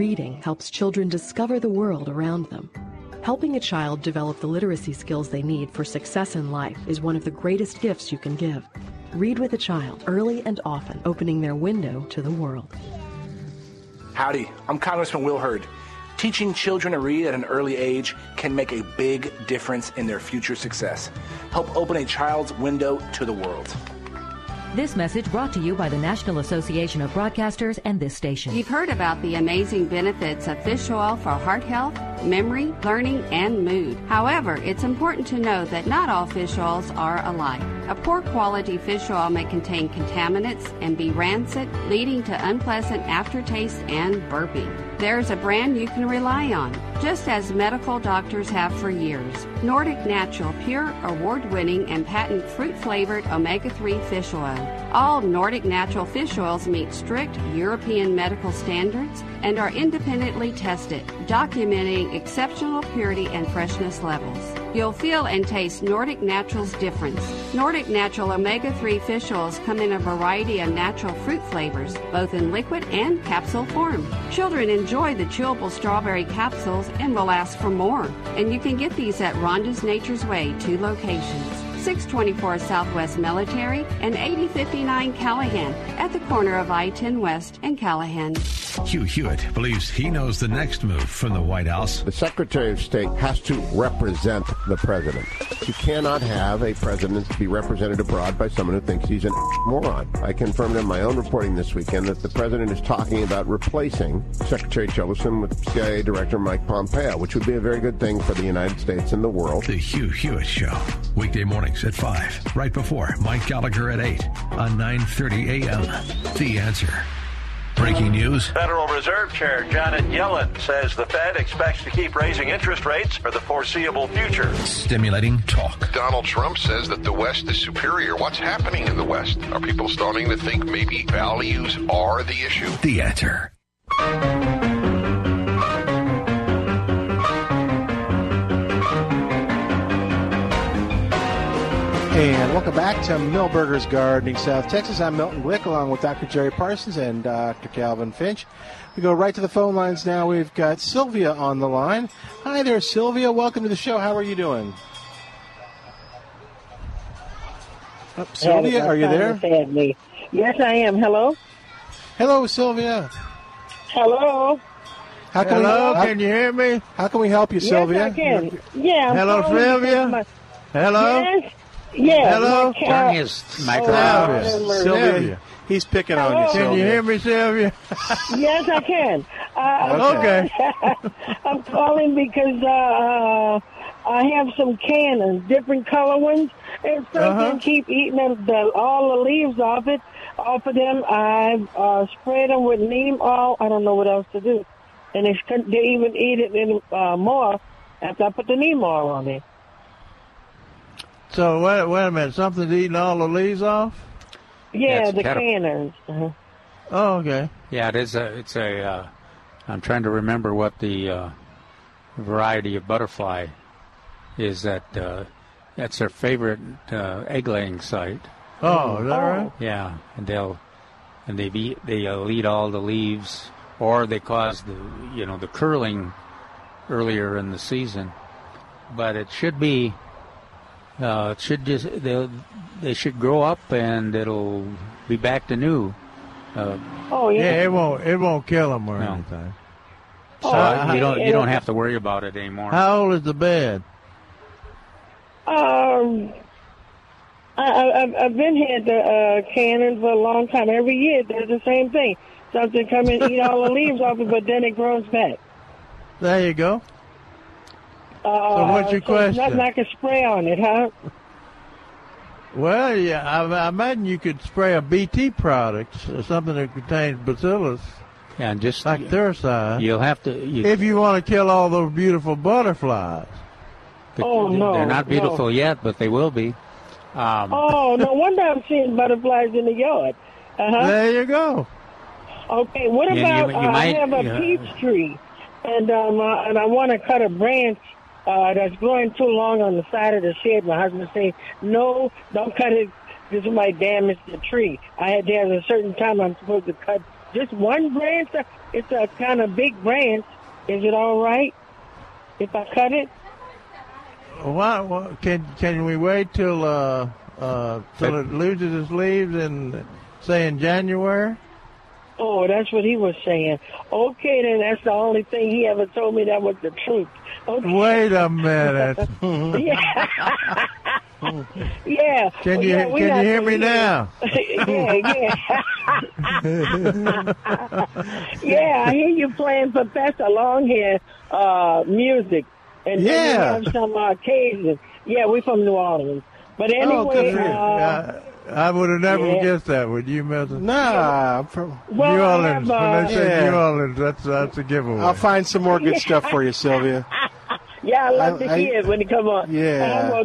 Reading helps children discover the world around them. Helping a child develop the literacy skills they need for success in life is one of the greatest gifts you can give. Read with a child early and often, opening their window to the world. Howdy, I'm Congressman Will Hurd. Teaching children to read at an early age can make a big difference in their future success. Help open a child's window to the world. This message brought to you by the National Association of Broadcasters and this station. You've heard about the amazing benefits of fish oil for heart health, memory, learning, and mood. However, it's important to know that not all fish oils are alike. A poor quality fish oil may contain contaminants and be rancid, leading to unpleasant aftertaste and burping. There's a brand you can rely on, just as medical doctors have for years. Nordic Natural Pure, award winning, and patent fruit flavored omega 3 fish oil. All Nordic Natural fish oils meet strict European medical standards and are independently tested, documenting exceptional purity and freshness levels. You'll feel and taste Nordic Natural's difference. Nordic Natural omega 3 fish oils come in a variety of natural fruit flavors, both in liquid and capsule form. Children enjoy the chewable strawberry capsules and will ask for more. And you can get these at Rhonda's Nature's Way, two locations. 624 Southwest Military and 8059 Callahan at the corner of I 10 West and Callahan. Hugh Hewitt believes he knows the next move from the White House. The Secretary of State has to represent the president. You cannot have a president be represented abroad by someone who thinks he's a moron. I confirmed in my own reporting this weekend that the president is talking about replacing Secretary Tillerson with CIA Director Mike Pompeo, which would be a very good thing for the United States and the world. The Hugh Hewitt Show, weekday mornings at 5, right before Mike Gallagher at 8 on 9:30 a.m. The Answer. Breaking news. Federal Reserve Chair Janet Yellen says the Fed expects to keep raising interest rates for the foreseeable future. Stimulating talk. Donald Trump says that the West is superior. What's happening in the West? Are people starting to think maybe values are the issue? The Answer. And welcome back to Milberger's Gardening, South Texas. I'm Milton Glick along with Dr. Jerry Parsons and Dr. Calvin Finch. We go right to the phone lines now. We've got Sylvia on the line. Hi there, Sylvia. Welcome to the show. How are you doing? Oh, Sylvia, are you there? Yes, I am. Hello? Hello, Sylvia. Hello? How can Hello, we, how, can you hear me? How can we help you, Sylvia? I can. Yeah. I'm Hello, Sylvia? my- Hello? Yes. Yes. Hello? my cat- Turn his Oh, microphone. Sylvia. Sylvia, he's picking on you, Sylvia. Can you hear me, Sylvia? yes, I can. Uh, Okay. I'm calling because uh, uh, I have some cannas, different color ones, and something Uh-huh. keep eating them, the, all the leaves off it. Off of them, I uh, sprayed them with neem oil. I don't know what else to do, and they, they even eat it in, uh, more after I put the neem oil on it. So, wait, wait a minute. Something's eating all the leaves off? Yeah, it's the caterp- cannas. Uh-huh. Oh, okay. Yeah, it is a. It's a. Uh, I'm trying to remember what the uh, variety of butterfly is. That uh, that's their favorite uh, egg laying site. Oh, is that right? Yeah, and they'll and they be they'll eat all the leaves, or they cause the you know the curling earlier in the season. But it should be. Uh, it should just they they should grow up and it'll be back to new. Uh, Oh yeah. Yeah, it won't it won't kill them or No. anything. so Oh, you don't you don't have to worry about it anymore. How old is the bed? Um, I, I, I've- I've been here at the uh, cannon for a long time. Every year, there's the same thing. Something come and eat all the leaves off it, but then it grows back. There you go. Uh, So what's your so question? Nothing I can spray on it, huh? Well, yeah, I, I imagine you could spray a BT product, uh, something that contains bacillus, Yeah, and just like Thuricide, you'll have to. You, if you want to kill all those beautiful butterflies. Oh, no, they're not no. beautiful yet, but they will be. Um, Oh, no wonder I'm seeing butterflies in the yard. Uh-huh. There you go. Okay, what Yeah, about you- you uh, might- I have a yeah. peach tree, and um, uh, and I want to cut a branch uh, that's growing too long on the side of the shed. My husband saying, "No, don't cut it. This might damage the tree." I had to there's a certain time I'm supposed to cut just one branch. It's a kind of big branch. Is it all right if I cut it? Why, why can can we wait till uh, uh, till it loses its leaves and say in January? Oh, that's what he was saying. Okay, then that's the only thing he ever told me that was the truth. Okay. Wait a minute. yeah. yeah. Can Well, you yeah, can you hear me gonna now? yeah, yeah. yeah, I hear you playing for Professor Longhair uh, music. And Yeah. we have some uh, occasion. Yeah, we're from New Orleans. But anyway, oh, good for you. uh, I, I would have never yeah. guessed that. Would you, Milton? Nah, I'm from Well, New I Orleans. have, when uh, they say Yeah. New Orleans, that's that's a giveaway. I'll find some more good stuff for you, Sylvia. Yeah, I love I- to I- hear it when it come on. Yeah. Uh, well,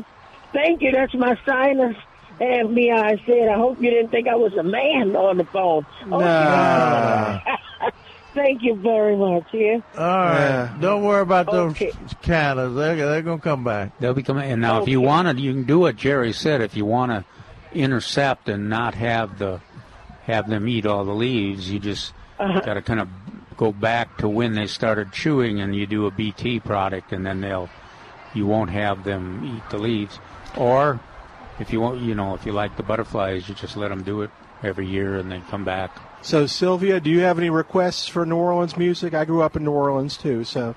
thank you. That's my sinus. I said, I hope you didn't think I was a man on the phone. Okay. Nah. thank you very much. Yeah. All right. Yeah. Don't worry about those Okay. cannas. They're, they're going to come back. They'll be coming. And now, if you Okay. want to, you can do what Jerry said. If you want to intercept and not have the have them eat all the leaves, you just Uh-huh. got to kind of go back to when they started chewing, and you do a BT product, and then they'll you won't have them eat the leaves. Or if you want, you know, if you like the butterflies, you just let them do it every year, and they come back. So, Sylvia, do you have any requests for New Orleans music? I grew up in New Orleans too, so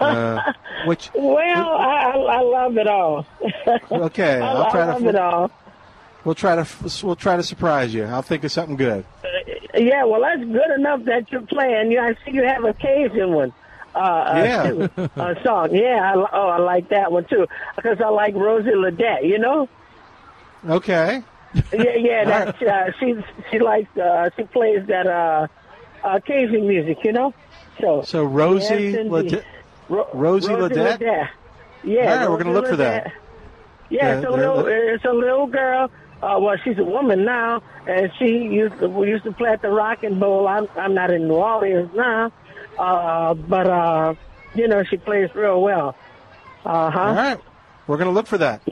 uh, which Well, I, I, I love it all. okay, I, I'll I love to it all. we'll try to we'll try to surprise you. I'll think of something good. Yeah, well, that's good enough that you're playing. Yeah, I see you have a Cajun one. Uh, Yeah. uh, uh, song. Yeah, I, oh, I like that one too because I like Rosie Ledet. You know. Okay. Yeah, yeah. That uh, she she likes uh, she plays that uh, uh, Cajun music. You know. So. So Rosie Yes. Ledet- Ro- Rosie Ledet? Yeah. All right, we're gonna look for that. Ledet. Yeah, it's a little it's a little girl. Uh, well, she's a woman now, and she used to we used to play at the Rock 'n' Bowl. I'm I'm not in New Orleans now, uh, but uh, you know she plays real well. Uh huh. All right. We're going to look for that.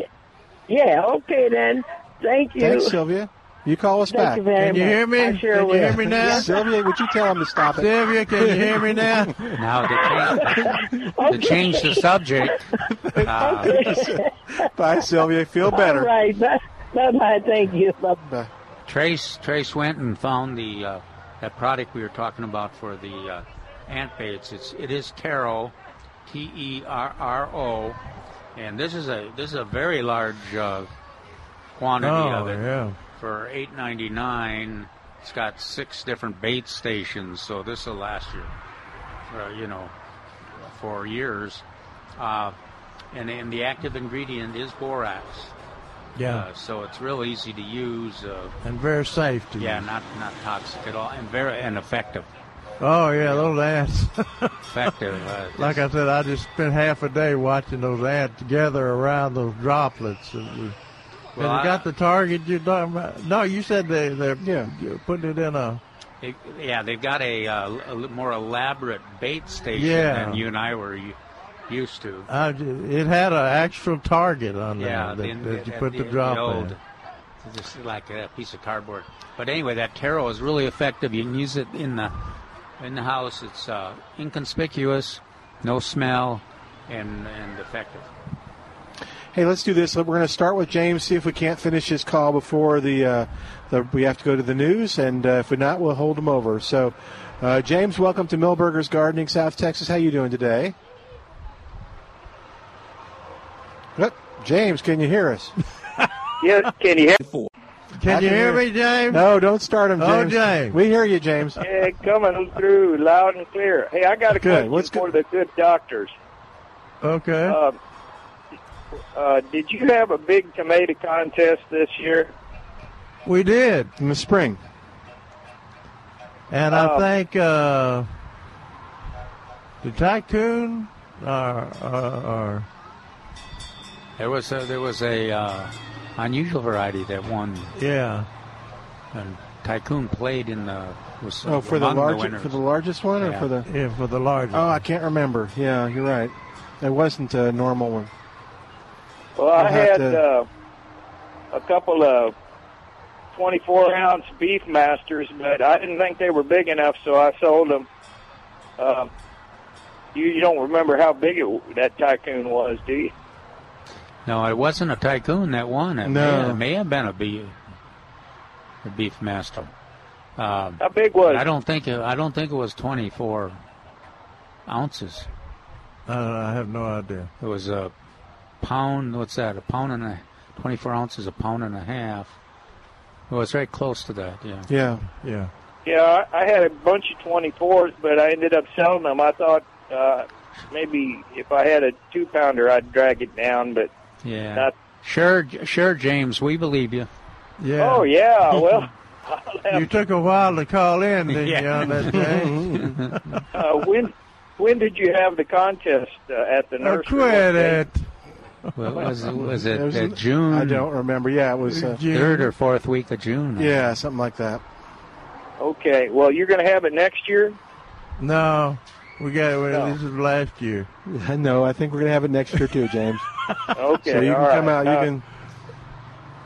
Yeah. Okay then. Thank you. Thanks, Sylvia. You call us Thank back. you very Can you much. hear me? I sure Can you hear me now? Sylvia, would you tell him to stop it? Sylvia, can you hear me now? Now to change, to change the subject. Uh, Bye, Sylvia. Feel better. All right. Bye. Bye. Thank you. Bye. Bye. Trace Trace went and found the uh, that product we were talking about for the uh, ant baits. It's it is Terro, T E R R O, and this is a this is a very large uh, quantity Oh, of it yeah. for eight ninety nine. It's got six different bait stations, so this will last you, for, you know, for years. Uh, and, and the active ingredient is borax. Yeah. Uh, so it's real easy to use. Uh, And very safe to yeah, use. not not toxic at all, and very and effective. Oh, yeah, those ants. Effective. Uh, like I said, I just spent half a day watching those ants gather around those droplets. It was Have you got the target you're talking about? No, you said they they're yeah. putting it in a. They, yeah, they've got a, uh, a more elaborate bait station Yeah. than you and I were u- used to. Uh, it had an actual target on Yeah, there that, the- that you put the, the drop old- in. It's just like a piece of cardboard. But anyway, that Terro is really effective. You can use it in the in the house. It's uh, inconspicuous, no smell, and and effective. Hey, let's do this. We're going to start with James. See if we can't finish his call before the, uh, the we have to go to the news, and uh, if we're not, we'll hold him over. So, uh, James, welcome to Milberger's Gardening, South Texas. How you doing today? Yep. James, can you hear us? Yeah, can you hear Can I you hear hear- me, James? No, don't start him, Oh, James. James. We hear you, James. Yeah, coming through loud and clear. Hey, I got a Good. question What's for the good doctors. Okay. Uh, uh, did you have a big tomato contest this year? We did in the spring, and I Um, think uh, the tycoon or, or, or There was a, there was a uh, unusual variety that won. yeah. And Tycoon played in the was Oh, for the largest for the largest one, or Yeah. for the yeah for the largest. Oh, I can't remember. Yeah, you're right. It wasn't a normal one. Well, I We'll have had to- uh, a couple of 24 ounce beef masters, but I didn't think they were big enough, so I sold them. Uh, you, you don't remember how big it, that tycoon was, do you? No, it wasn't a Tycoon that won. It, No. may, it may have been a beef, a beef master. Um, How big was I don't think it, I don't think it was 24 ounces. Uh, I have no idea. It was a pound. What's that? A pound and a 24 ounces, a pound and a half. It was very close to that. Yeah. Yeah. Yeah. Yeah, I I had a bunch of 24s, but I ended up selling them. I thought uh, maybe if I had a two pounder, I'd drag it down, but Yeah. Not- Sure, sure, James. We believe you. Yeah. oh yeah, well, You took a while to call in, didn't you, on that, James? uh, when when did you have the contest uh, at the Oh, nursery? quit it. Well, was it was it, It was uh, in- June? I don't remember. Yeah, it was. Uh, Third or fourth week of June. yeah, something like that. Okay, well, you're going to have it next year. No, we got well, No. this is last year. No, I think we're gonna have it next year too, James. Okay, so you can all come right. out. You Uh, can.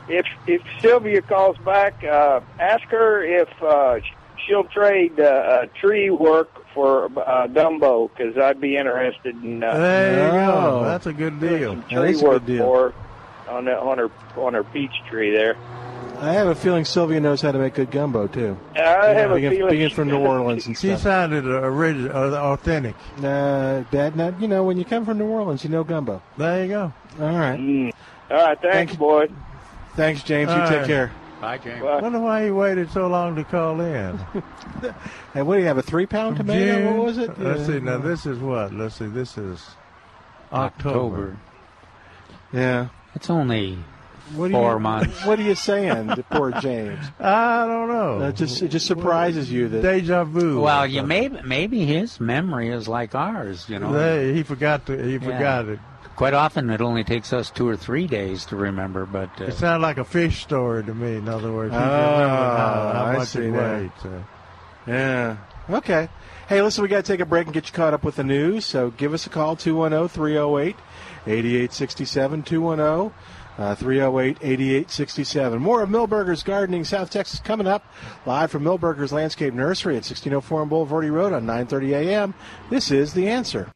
If if Sylvia calls back, uh, ask her if uh, she'll trade uh, uh, tree work for uh, gumbo because I'd be interested in uh, There you go. That's a good deal. some That tree a good work deal. for on that on her on her peach tree there. I have a feeling Sylvia knows how to make good gumbo too. I have a feeling being from New Orleans and She stuff. sounded original, uh, authentic. Nah, Dad. Not you know when you come from New Orleans, you know gumbo. There you go. All right. Mm. All right, thanks, boy. Thanks, James. You All take care. Bye, James. I wonder why he waited so long to call in. Hey, what do you have? A three-pound tomato? June? What was it? Let's Yeah. see. Now this is what? Let's see. This is October. Yeah. It's only What are four you, months. What are you saying, to poor James? I don't know. That just it just surprises you that Deja vu. Well, you maybe maybe his memory is like ours. You know, They- he forgot to. He forgot it. quite often it only takes us two or three days to remember. But uh, It sounded like a fish story to me. In other words, Oh, how, how I much see it now. weighed. So. Yeah. Okay. Hey, listen, we got to take a break and get you caught up with the news. So give us a call, 210 308 8867. 210 Uh, 308 8867. More of Milberger's Gardening, South Texas, coming up live from Millburgers Landscape Nursery at 1604 on Bulverde Road on 930 a.m. This is The Answer.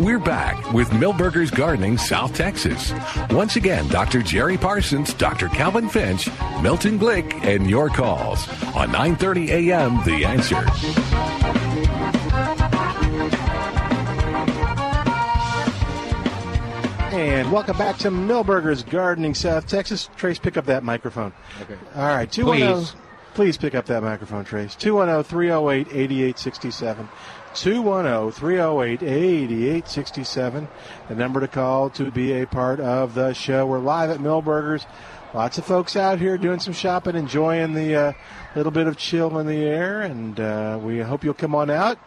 We're back with Milberger's Gardening, South Texas. Once again, Dr. Jerry Parsons, Dr. Calvin Finch, Milton Glick, and your calls on 9:30 a.m. The Answer. And welcome back to Milberger's Gardening, South Texas. Trace, pick up that microphone. Okay. All right, oh, 210. Please. Please pick up that microphone, Trace. 210 308 8867. 210 308 8867. The number to call to be a part of the show. We're live at Milberger's. Lots of folks out here doing some shopping, enjoying the uh, little bit of chill in the air, and uh, we hope you'll come on out.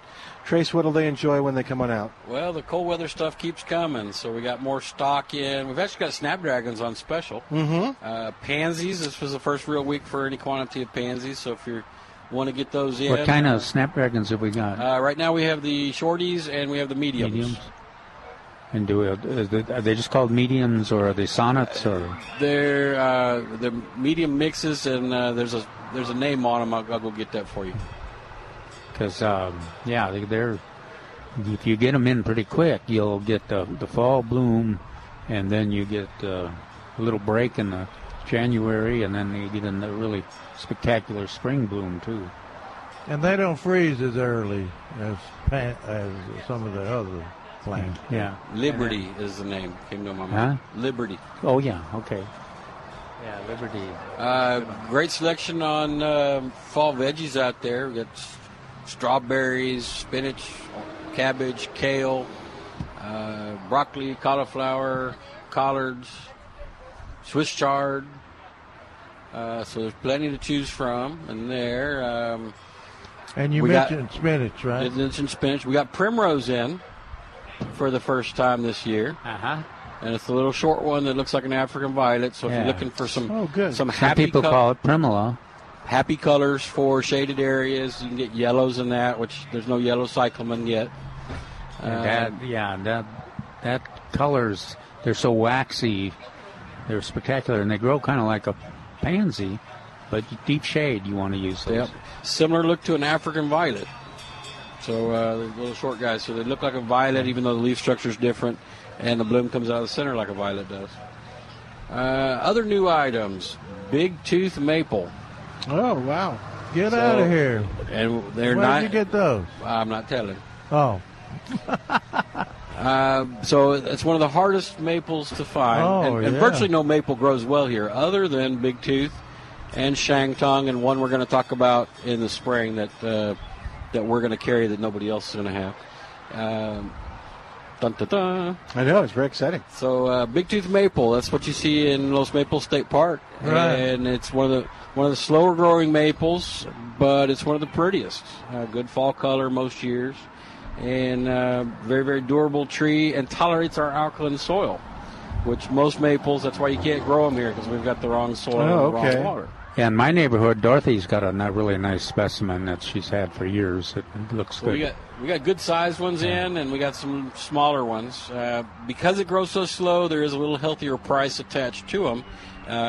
Trace, what'll they enjoy when they come on out? Well, the cold weather stuff keeps coming, so we got more stock in. We've actually got snapdragons on special. Mm-hmm. Uh, pansies. This was the first real week for any quantity of pansies. So if you want to get those in, What kind of snapdragons have we got? Uh, right now we have the shorties and we have the mediums. Mediums. And do we, are they just called mediums or are they sonnets or? They're uh, they're medium mixes, and uh, there's a there's a name on them. I'll, I'll go get that for you. Because um, yeah, they, they're if you get them in pretty quick, you'll get the, the fall bloom, and then you get uh, a little break in the January, and then they get in the really spectacular spring bloom too. And they don't freeze as early as pan, as some of the other plants. Yeah. Liberty is the name. Came to my Huh? mind. Liberty. Oh yeah, okay. Yeah, Liberty. Uh, great selection on um fall veggies out there. We got strawberries, spinach, cabbage, kale, uh, broccoli, cauliflower, collards, Swiss chard. Uh, so there's plenty to choose from in there. Um, And you we got- mentioned spinach, right? Did mention spinach. We got primrose in for the first time this year. Uh huh. And it's a little short one that looks like an African violet. So if you're looking for some Oh, good. some Some happy people col- call it primula. happy colors for shaded areas, you can get yellows in that, which there's no yellow cyclamen yet. And Uh, that, yeah, that that colors they're so waxy, they're spectacular, and they grow kind of like a pansy, but deep shade you want to use those. Yep. Similar look to an African violet. So uh, little short guys, so they look like a violet, even though the leaf structure is different, and the bloom comes out of the center like a violet does. Uh, other new items: big tooth maple. Oh wow! Get So- out of here! And they're Where'd not. you get those? I'm not telling. Oh, Uh, so it's one of the hardest maples to find, Oh, and, and yeah. virtually no maple grows well here, other than Big Tooth and Shangtong, and one we're going to talk about in the spring that uh, that we're going to carry that nobody else is going to have. Um, dun, dun, dun. I know it's very exciting. So uh, Big Tooth maple, that's what you see in Lost Maples State Park, Right. and it's one of the one of the slower growing maples, but it's one of the prettiest. Uh, good fall color most years, and uh, very very durable tree, and tolerates our alkaline soil, which most maples. That's why you can't grow them here because we've got the wrong soil Oh, and the okay. wrong water. Yeah, in my neighborhood, Dorothy's got a ni- really nice specimen that she's had for years. It looks So good. we got we got good sized ones in, and we got some smaller ones. Uh, because it grows so slow, there is a little healthier price attached to them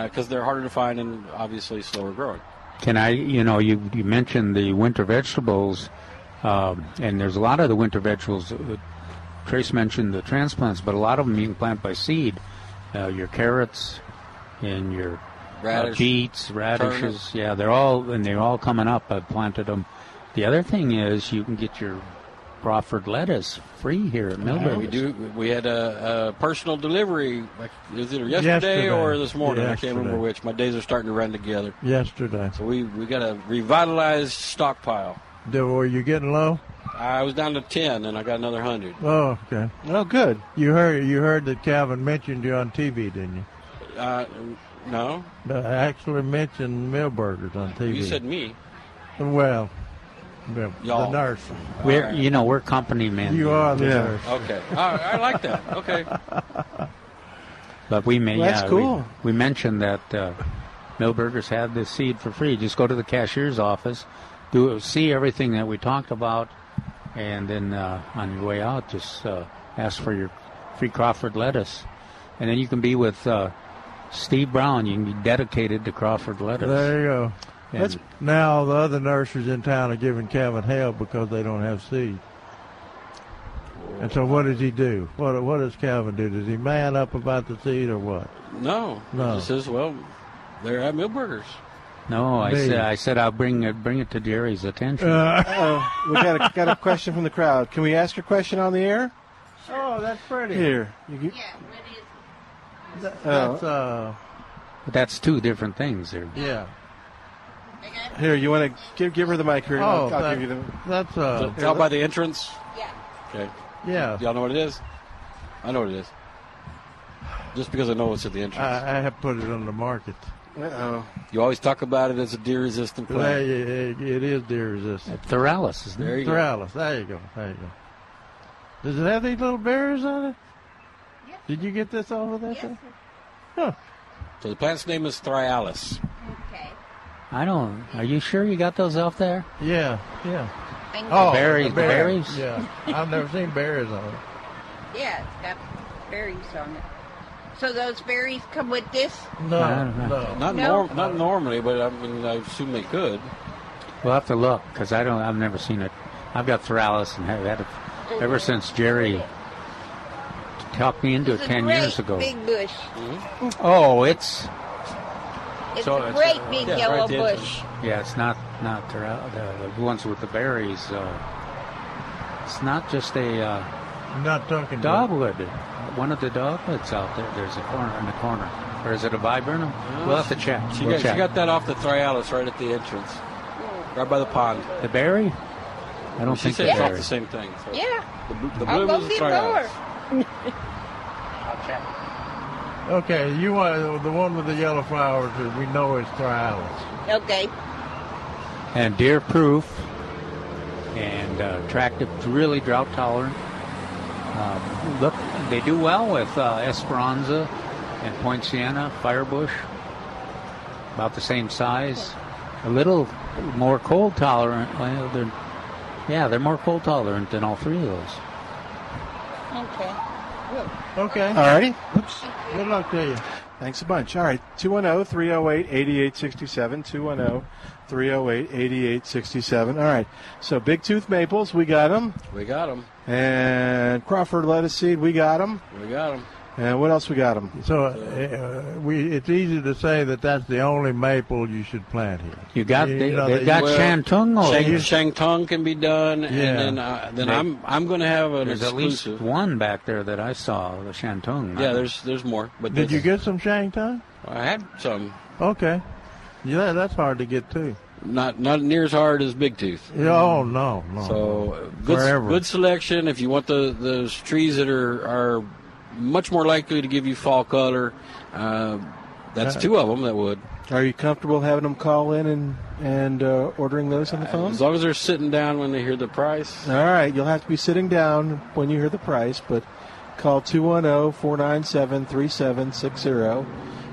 because they're harder to find and obviously slower growing. Can I, you know, you, you mentioned the winter vegetables, um, and there's a lot of the winter vegetables. Uh, Trace mentioned the transplants, but a lot of them you can plant by seed. Uh, your carrots and your uh, beets, radishes, yeah, they're all and they're all coming up. I've planted them. The other thing is you can get your Crawford lettuce free here at Milberger's. we do. We had a, a personal delivery. Like, it was either yesterday, Yesterday. or this morning. I can't remember which. My days are starting to run together. yesterday. So we we got a revitalized stockpile. Did, were you getting low? I was down to ten, and I got another hundred. Oh, okay. Oh, good. You heard you heard that Calvin mentioned you on TV, didn't you? Uh, no, No, I actually mentioned Milberger's on TV. you said me. Well, the, Y'all. the nurse. We're, you know, we're company men. You here. are the Yeah. nurse. Okay, I, I like that. Okay. But we may, Well, that's yeah, cool. We, we mentioned that uh, Milberger's had this seed for free. Just go to the cashier's office, do see everything that we talked about, and then uh, on your way out, just uh, ask for your free Crawford lettuce, and then you can be with uh, Steve Brown. You can be dedicated to Crawford lettuce. There you go. And- That's now the other nurses in town are giving Calvin hell because they don't have seed. And so, what does he do? What What does Calvin do? Does he man up about the seed or what? No, No. It just says, well, they're at Milberger's. No, I Me. said I said I'll bring it bring it to Jerry's attention. Uh, we got a, got a question from the crowd. Can we ask a question on the air? oh, that's pretty. Here. You, you- That- Oh. That's uh, that's two different things there. yeah. Here, you want to give give her the mic here? Oh, I'll, I'll that- give you the. that's uh, Is it out by the entrance? Yeah. Okay. Yeah. Y'all know what it is? I know what it is. Just because I know it's at the entrance. I, I have put it on the market. Uh-oh. You always talk about it as a deer-resistant plant. yeah, yeah, it is deer resistant. Thryallis, isn't There it? you go. Thryallis. There you go. There you go. Does it have these little berries on it? Yes. Did you get this off of that thing? Huh. So the plant's name is Thryallis. Okay. I don't. Are you sure you got those off there? Yeah, yeah. Thank Oh, the berries, the berries? Yeah, I've never seen berries on it. Yeah, it's got berries on it. So those berries come with this? No, I don't no. Not No. norm, not normally, but I mean, I assume they could. We'll have to look because I don't. I've never seen it. I've got Thryallis and have had it ever since Jerry talked me into it It's a ten great years ago. big bush. Oh, it's It's So a it's, great big yeah, yellow right there. bush. yeah, it's not not Thoral, the, the ones with the berries. Uh, it's not just a uh, I'm not talking dogwood. One of the dogwoods out there. There's a corner in the corner, or is it a viburnum? We'll have to check. She We'll got, she got that off the Thryallis right at the entrance, right by the pond. the berry. I don't she think said the it's off the same thing. So. Yeah. The, bl- the I'll bloom go is the see Thryallis. more. Okay, you want the one with the yellow flowers that we know is Thryallis. Okay. and deer proof and uh, attractive, really drought tolerant. Um, look, they do well with uh, Esperanza and Poinciana, Firebush, about the same size. A little more cold tolerant. Well, they're, yeah, they're more cold tolerant than all three of those. Okay. Okay. All righty. Oops. Good luck to you. Thanks a bunch. All right. 210 308 8867. 210 308 8867. All right. So Big Tooth Maples, we got them. We got them. And Crawford Lettuce Seed, we got them. We got them. And what else we got them? So uh, we, it's easy to say that that's the only maple you should plant here. You got You they, know, they they- got well, Shantung. over Shang. Shangtung can be done, Yeah. and then uh, then They- I'm I'm going to have an There's at exclusive. least one back there that I saw, the Shantung. Yeah, there's there's more. But Did you get some Shangtang? I had some. Okay. Yeah, that's hard to get too. Not not near as hard as Big Tooth. Oh no, no. So uh, good Forever. good selection. If you want the those trees that are are much more likely to give you fall color, uh, that's two of them that would. Are you comfortable having them call in and, and uh, ordering those on the phone? As long as they're sitting down when they hear the price. All right, you'll have to be sitting down when you hear the price, but call 210 497 3760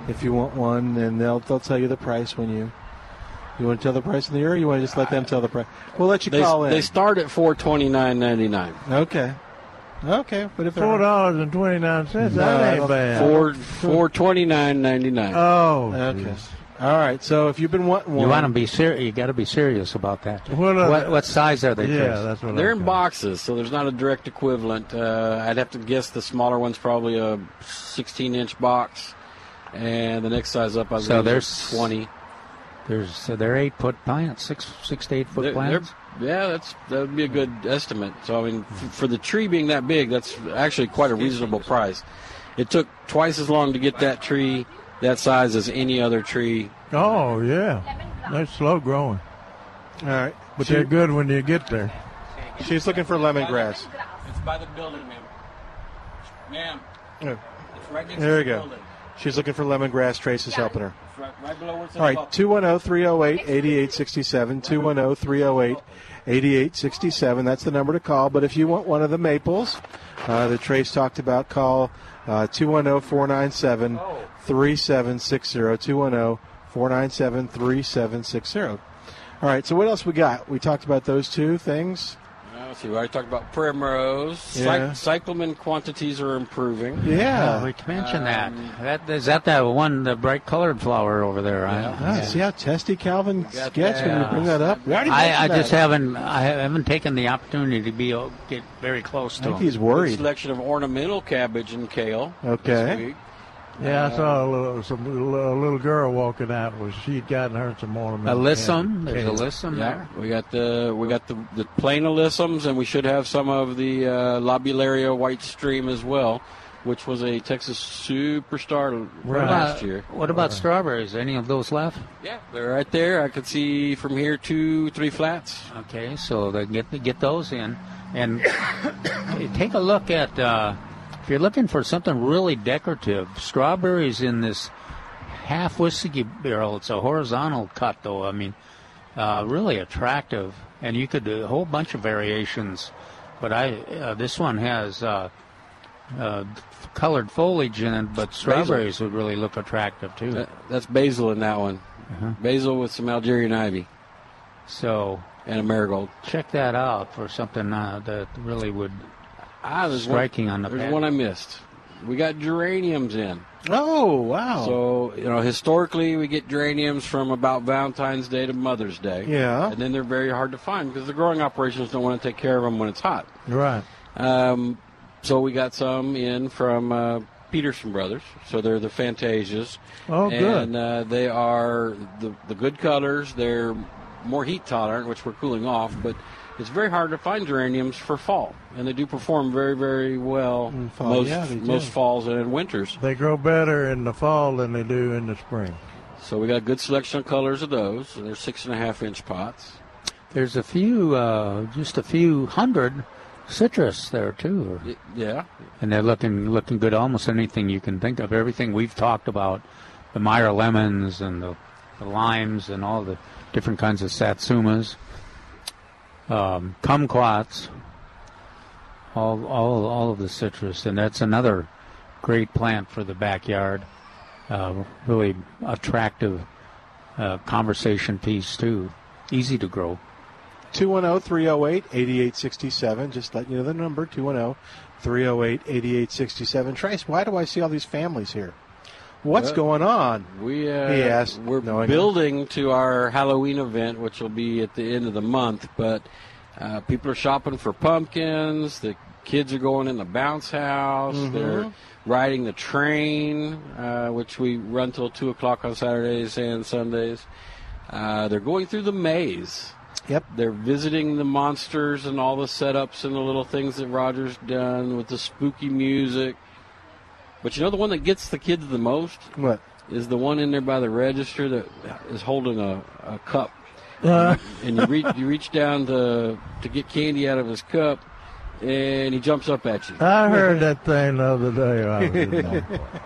if you want one, and they'll, they'll tell you the price when you. You want to tell the price in the air, or you want to just let them tell the price? We'll let you They, call in. they start at four twenty nine ninety nine. okay. Okay, but if Four dollars and twenty nine cents. No, that ain't bad. Four four twenty nine ninety nine. Oh, Okay. jeez. All right. So if you've been wanting one, You want to be serious. You got to be serious about that. Well, uh, what, what size are they? Yeah, Chris? that's what They're I'm in boxes, so there's not a direct equivalent. Uh, I'd have to guess the smaller one's probably a 16 inch box, and the next size up, I So there's 20. There's so they're eight foot plants, six six to eight foot They're- plants. they're- yeah, that's that would be a good estimate. So I mean, f- for the tree being that big, that's actually quite a reasonable price. It took twice as long to get that tree that size as any other tree. Oh yeah, they're slow growing, All right. but She- they're good when you get there. She's looking for lemongrass. It's by the building, ma'am. Ma'am, Yeah. it's right next There we go. She's looking for lemongrass. Trace is helping her. It's right, right below where it says All right, buffer. 210 308 8867. 210 308 8867. That's the number to call. But if you want one of the maples uh, that Trace talked about, call 210 497 3760. 210 497 3760. All right, so what else we got? We talked about those two things. Let's see. We already talked about primrose. Yeah. Cy- cyclamen quantities are improving. Oh, we mentioned that. That is that that one, the bright colored flower over there. I, Ah, See how testy Calvin got gets when you bring that up? We already I, I just that. haven't I haven't taken the opportunity to be get very close to I think him. he's Good worried. selection of ornamental cabbage and kale. Okay. This week. Yeah, I saw a little, some, a little girl walking out. Was she'd gotten her some ornament? Alyssum, there's alyssum Yeah, there. we got the we got the, the plain alyssums, and we should have some of the uh, lobularia white stream as well. which was a Texas superstar What last about, year. what about strawberries? Any of those left? Yeah, they're right there. I could see from here two, three flats. Okay, so they get get those in, and take a look at uh, if you're looking for something really decorative. Strawberries in this half whiskey barrel. It's a horizontal cut, though. I mean, uh, really attractive, and you could do a whole bunch of variations. But I uh, this one has. Uh, uh, colored foliage in it, but strawberries would really look attractive too. That- that's basil in that one. Uh-huh. Basil with some Algerian ivy. So and a marigold. Check that out for something uh, that really would Ah, there's striking one, on the There's pad. one I missed. We got geraniums in. Oh wow! So you know, historically, we get geraniums from about Valentine's Day to Mother's Day. Yeah. and then they're very hard to find because the growing operations don't want to take care of them when it's hot. Right. Um, so we got some in from uh, Peterson Brothers. So they're the Fantasias. Oh, good. And uh, they are the the good colors. They're more heat tolerant, which we're cooling off, but. It's very hard to find geraniums for fall, and they do perform very, very well fall, most yeah, they do. most falls and in winters. They grow better in the fall than they do in the spring. So we got a good selection of colors of those. and They're six and a half inch pots. There's a few, uh, just a few hundred citrus there too, Y- Yeah, and they're looking looking good. Almost anything you can think of, everything we've talked about, the Meyer lemons and the, the limes and all the different kinds of satsumas, um, kumquats, all all all of the citrus, and that's another great plant for the backyard. Uh, really attractive uh, conversation piece too. Easy to grow. 210 308 8867. Just let you know the number 210 308 8867. Trace, why do I see all these families here? What's Well, going on? We uh, He asked, we're building to our Halloween event, which will be at the end of the month. But uh, people are shopping for pumpkins. The kids are going in the bounce house. Mhm. They're riding the train, uh, which we run till two o'clock on Saturdays and Sundays. Uh, they're going through the maze. Yep. They're visiting the monsters and all the setups and the little things that Roger's done with the spooky music. But you know the one that gets the kids the most? What? Is the one in there by the register that is holding a, a cup. Uh. and you reach you reach down to to get candy out of his cup and he jumps up at you. I heard that thing the other day. I was in there.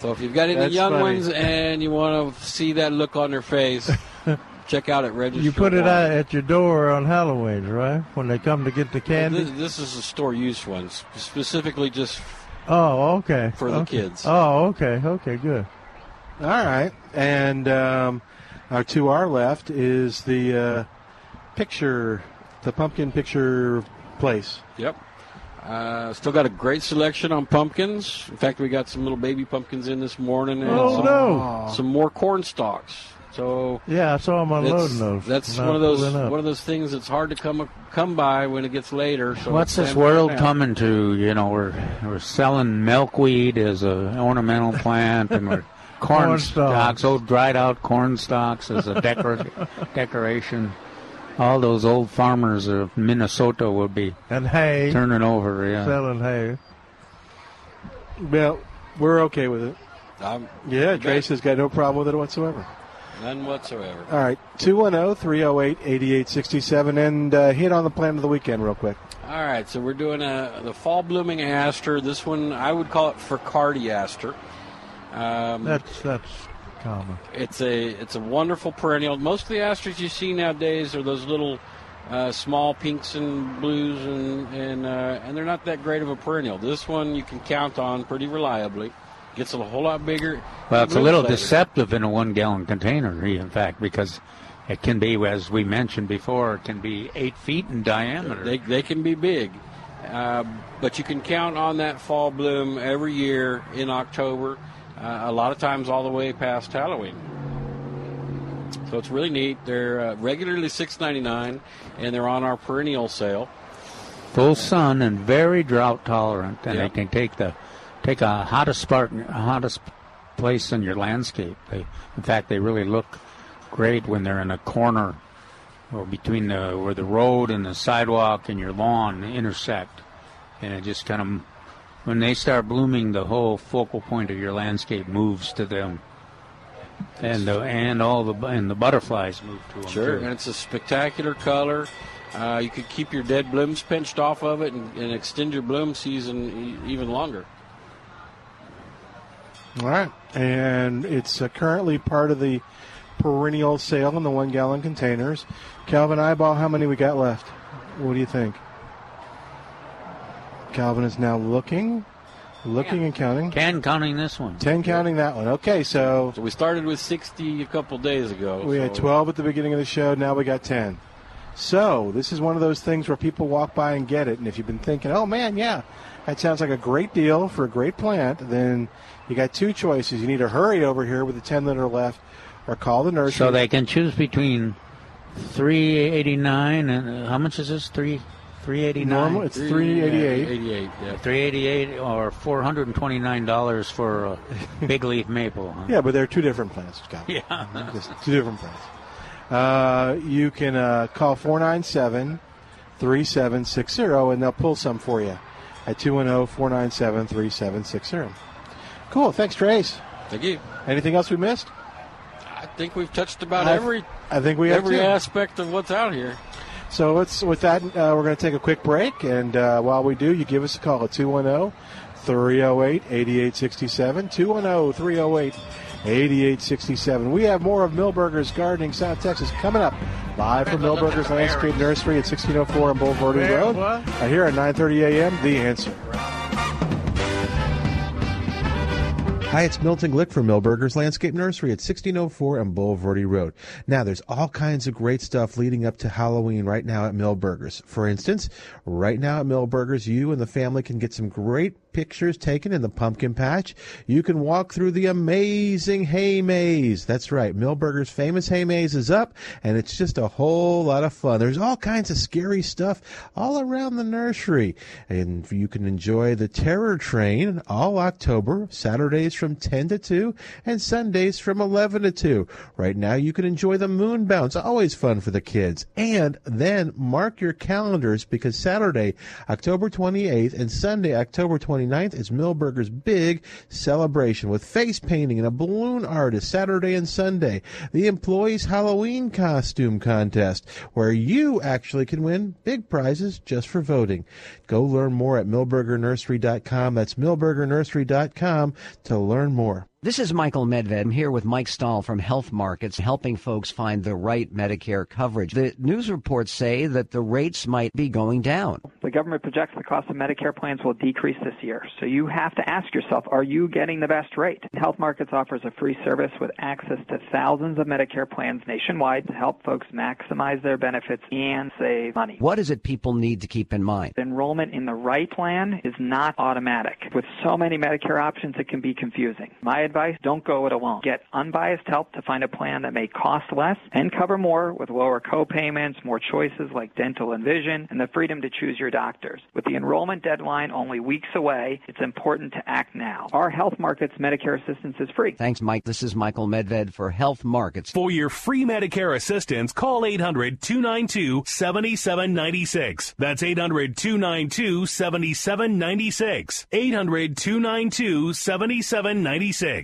So if you've got any That's young funny. ones and you want to see that look on their face, check out at Register. You put it out at your door on Halloween, right? When they come to get the candy. This, this is a store use one, specifically just Oh, okay. For the Okay. kids. Oh, okay. Okay, good. All right. And um, our 2R left is the uh, picture, the pumpkin picture place. Yep. Uh, still got a great selection on pumpkins. In fact, we got some little baby pumpkins in this morning, and Oh, some, no. some more corn stalks. So Yeah, I saw them that's, unloading those. that's one of those one of those things that's hard to come come by when it gets later. So What's this world find out. coming to? You know, we're we're selling milkweed as an ornamental plant, and we're corn, Corn stalks, stalks. old dried out corn stalks as a decor- decoration. All those old farmers of Minnesota will be and hay turning over. Yeah, selling hay. Well, we're okay with it. Um, Yeah, you Trace has got no problem with it whatsoever. None whatsoever. All right, oh, 210 308 8867. And uh, hit on the plan of the weekend real quick. All right, so we're doing a, the fall blooming aster. This one I would call it Frikartii aster. Um, That's that's common. It's a it's a wonderful perennial. Most of the asters you see nowadays are those little uh, small pinks and blues, and and uh, and they're not that great of a perennial. This one you can count on pretty reliably. Gets a whole lot bigger. Well, it's a little later. deceptive in a one-gallon container, in fact, because it can be, as we mentioned before, it can be eight feet in diameter. They, they can be big, uh, but you can count on that fall bloom every year in October. Uh, a lot of times, all the way past Halloween. So it's really neat. They're uh, regularly six ninety nine, and they're on our perennial sale. full sun and very drought tolerant, and Yeah. they can take the take a hottest part, hottest place in your landscape. They, in fact, they really look great when they're in a corner or between the where the road and the sidewalk and your lawn intersect, and it just kind of when they start blooming, the whole focal point of your landscape moves to them, and the, and all the and the butterflies move to them. Sure, too. and it's a spectacular color. Uh, you could keep your dead blooms pinched off of it and, and extend your bloom season e- even longer. All right, and it's uh, currently part of the perennial sale in the one gallon containers. Calvin Eyeball, how many we got left? What do you think? Calvin is now looking, looking and counting. Ten counting this one. Ten counting that one. Okay, so, So we started with 60 a couple days ago. we had 12 at the beginning of the show. Now we got 10. So this is one of those things where people walk by and get it. And if you've been thinking, oh man, yeah, that sounds like a great deal for a great plant, then you got two choices. You need to hurry over here with the 10 that are left, or call the nursery. So they can choose between three eighty nine and uh, how much is this? Three three eighty nine. Normal, it's 388. 88, yeah. Three eighty eight or four hundred and twenty nine dollars for a big leaf maple. Huh? Yeah, but they're two different plants, Scott. Yeah. Just two different plants. Uh, you can uh, call 497 3760 and they'll pull some for you at 210 497 3760. Cool. Thanks, Trace. Thank you. Anything else we missed? I think we've touched about I- every I think we every aspect of what's out here. So let's with that, uh, we're going to take a quick break, and uh, while we do, you give us a call at 210 308 8867. 210 308 8867. We have more of Milberger's Gardening South Texas coming up live from Milberger's Landscape Nursery at 1604 on Bulverde Road. what? Right here at 9:30 a.m. The answer. Hi, it's Milton Glick from Milberger's Landscape Nursery at 1604 on Bulverde Road. Now, there's all kinds of great stuff leading up to Halloween right now at Milberger's. For instance, right now at Milberger's, you and the family can get some great pictures taken in the pumpkin patch. You can walk through the amazing hay maze. That's right, Milberger's famous hay maze is up, and it's just a whole lot of fun. There's all kinds of scary stuff all around the nursery, and you can enjoy the Terror Train all October, Saturdays from 10 to 2, and Sundays from 11 to 2. Right now, you can enjoy the Moon Bounce, always fun for the kids. And then mark your calendars because Saturday, October 28th, and Sunday, October 29th, is Milberger's big celebration with face painting and a balloon artist Saturday and Sunday. The Employees Halloween Costume Contest, where you actually can win big prizes just for voting. Go learn more at milbergernursery.com. That's milbergernursery.com to learn more. This is Michael Medved. I'm here with Mike Stahl from Health Markets, helping folks find the right Medicare coverage. The news reports say that the rates might be going down. The government projects the cost of Medicare plans will decrease this year. So you have to ask yourself, are you getting the best rate? Health Markets offers a free service with access to thousands of Medicare plans nationwide to help folks maximize their benefits and save money. What is it people need to keep in mind? Enrollment in the right plan is not automatic. With so many Medicare options, it can be confusing. My advice, don't go it alone. Get unbiased help to find a plan that may cost less and cover more with lower co-payments, more choices like dental and vision, and the freedom to choose your doctors. With the enrollment deadline only weeks away, it's important to act now. Our Health Markets Medicare assistance is free. Thanks, Mike. This is Michael Medved for Health Markets. For your free Medicare assistance, call 800 292 7796. That's 800 292 7796. 800 292 7796.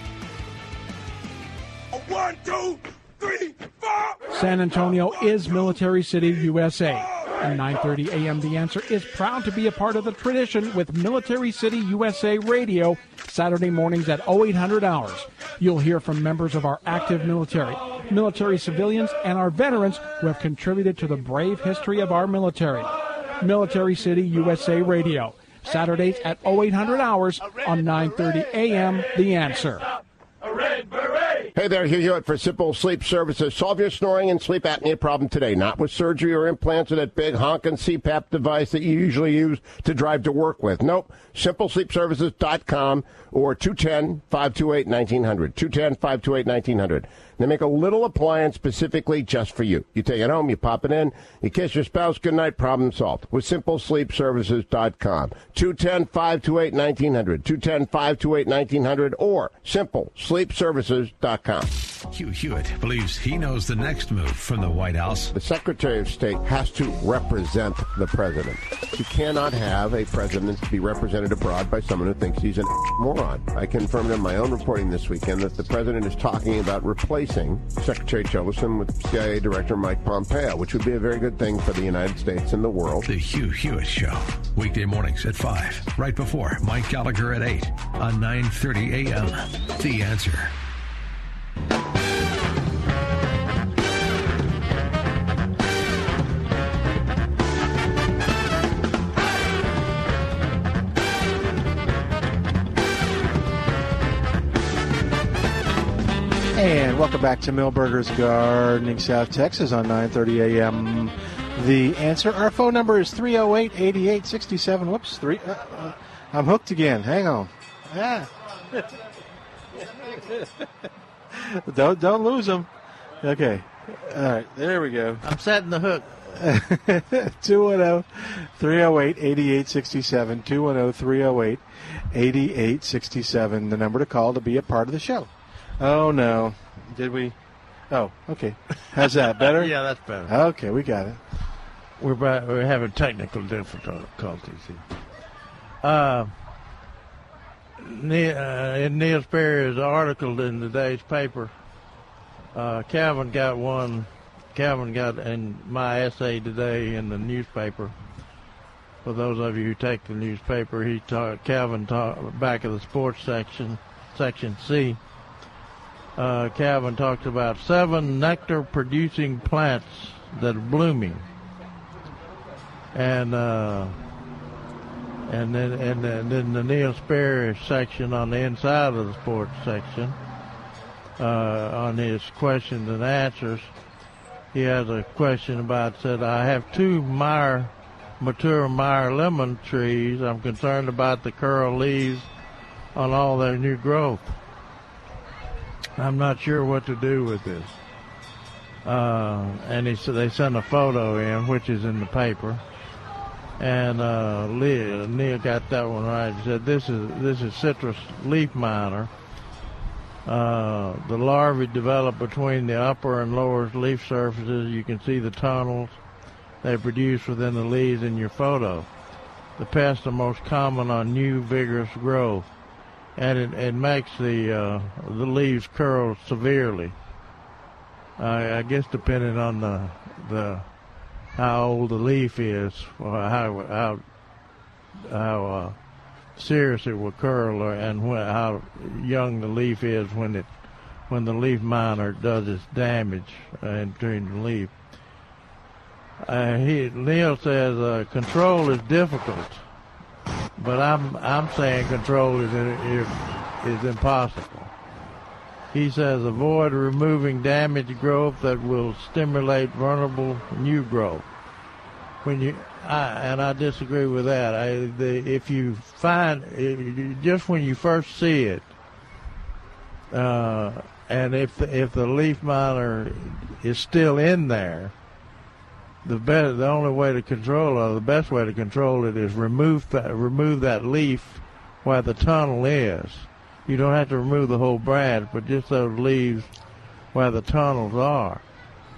One, two, three, four. San Antonio is Military City, USA. And 9:30 a.m. The Answer is proud to be a part of the tradition with Military City USA Radio Saturday mornings at 0800 hours. You'll hear from members of our active military, military civilians, and our veterans who have contributed to the brave history of our military. Military City USA Radio Saturdays at 0800 hours on 9:30 a.m. The Answer. A red beret. Hey there, Hugh Hewitt for Simple Sleep Services. Solve your snoring and sleep apnea problem today, not with surgery or implants or that big honking CPAP device that you usually use to drive to work with. Nope. SimpleSleepServices.com or 210-528-1900. 210-528-1900. They make a little appliance specifically just for you. You take it home, you pop it in, you kiss your spouse goodnight, problem solved. With SimpleSleepServices.com. 210-528-1900. 210-528-1900 or SimpleSleepServices.com. Hugh Hewitt believes he knows the next move from the White House. The Secretary of State has to represent the president. You cannot have a president be represented abroad by someone who thinks he's a moron. I confirmed in my own reporting this weekend that the president is talking about replacing Secretary Tillerson with CIA Director Mike Pompeo, which would be a very good thing for the United States and the world. The Hugh Hewitt Show, weekday mornings at 5, right before Mike Gallagher at 8 on 9.30 a.m. The Answer. Welcome back to Milberger's Gardening, South Texas on 9:30 a.m. The answer. Our phone number is 308-8867. Whoops, three. Uh, uh, I'm hooked again. Hang on. Ah. don't don't lose them. Okay. All right. There we go. I'm setting the hook. 210 308 8867. 210 308 8867. The number to call to be a part of the show. Oh, no. Did we? Oh, okay. How's that? Better? yeah, that's better. Okay, we got it. We're we're having technical difficulties here. Uh, Ne- uh, in Neil Sperry's article in today's paper, uh, Calvin got one. Calvin got in my essay today in the newspaper. For those of you who take the newspaper, he taught Calvin taught back of the sports section, section C. Uh, Calvin talks about seven nectar-producing plants that are blooming, and uh, and then and then, then the Neil Sperry section on the inside of the sports section uh, on his questions and answers. He has a question about said I have two Meyer mature Meyer lemon trees. I'm concerned about the curl leaves on all their new growth. I'm not sure what to do with this. Uh, and he said they sent a photo in, which is in the paper. And uh, Neil, Neil got that one right. He said this is this is citrus leaf miner. Uh, the larvae develop between the upper and lower leaf surfaces. You can see the tunnels they produce within the leaves in your photo. The pests are most common on new, vigorous growth, and it, it makes the uh, the leaves curl severely. I, I guess depending on the the how old the leaf is, or how how how uh, serious it will curl, or, and when, how young the leaf is when it when the leaf miner does its damage uh, entering the leaf. Uh, he, Neil says uh, control is difficult, but I'm I'm saying control is is, is impossible. He says avoid removing damaged growth that will stimulate vulnerable new growth. When you I, and I disagree with that. I, the, if you find just when you first see it, uh, and if if the leaf miner is still in there, the best, the only way to control it, the best way to control it is remove that remove that leaf where the tunnel is. You don't have to remove the whole branch, but just those leaves where the tunnels are.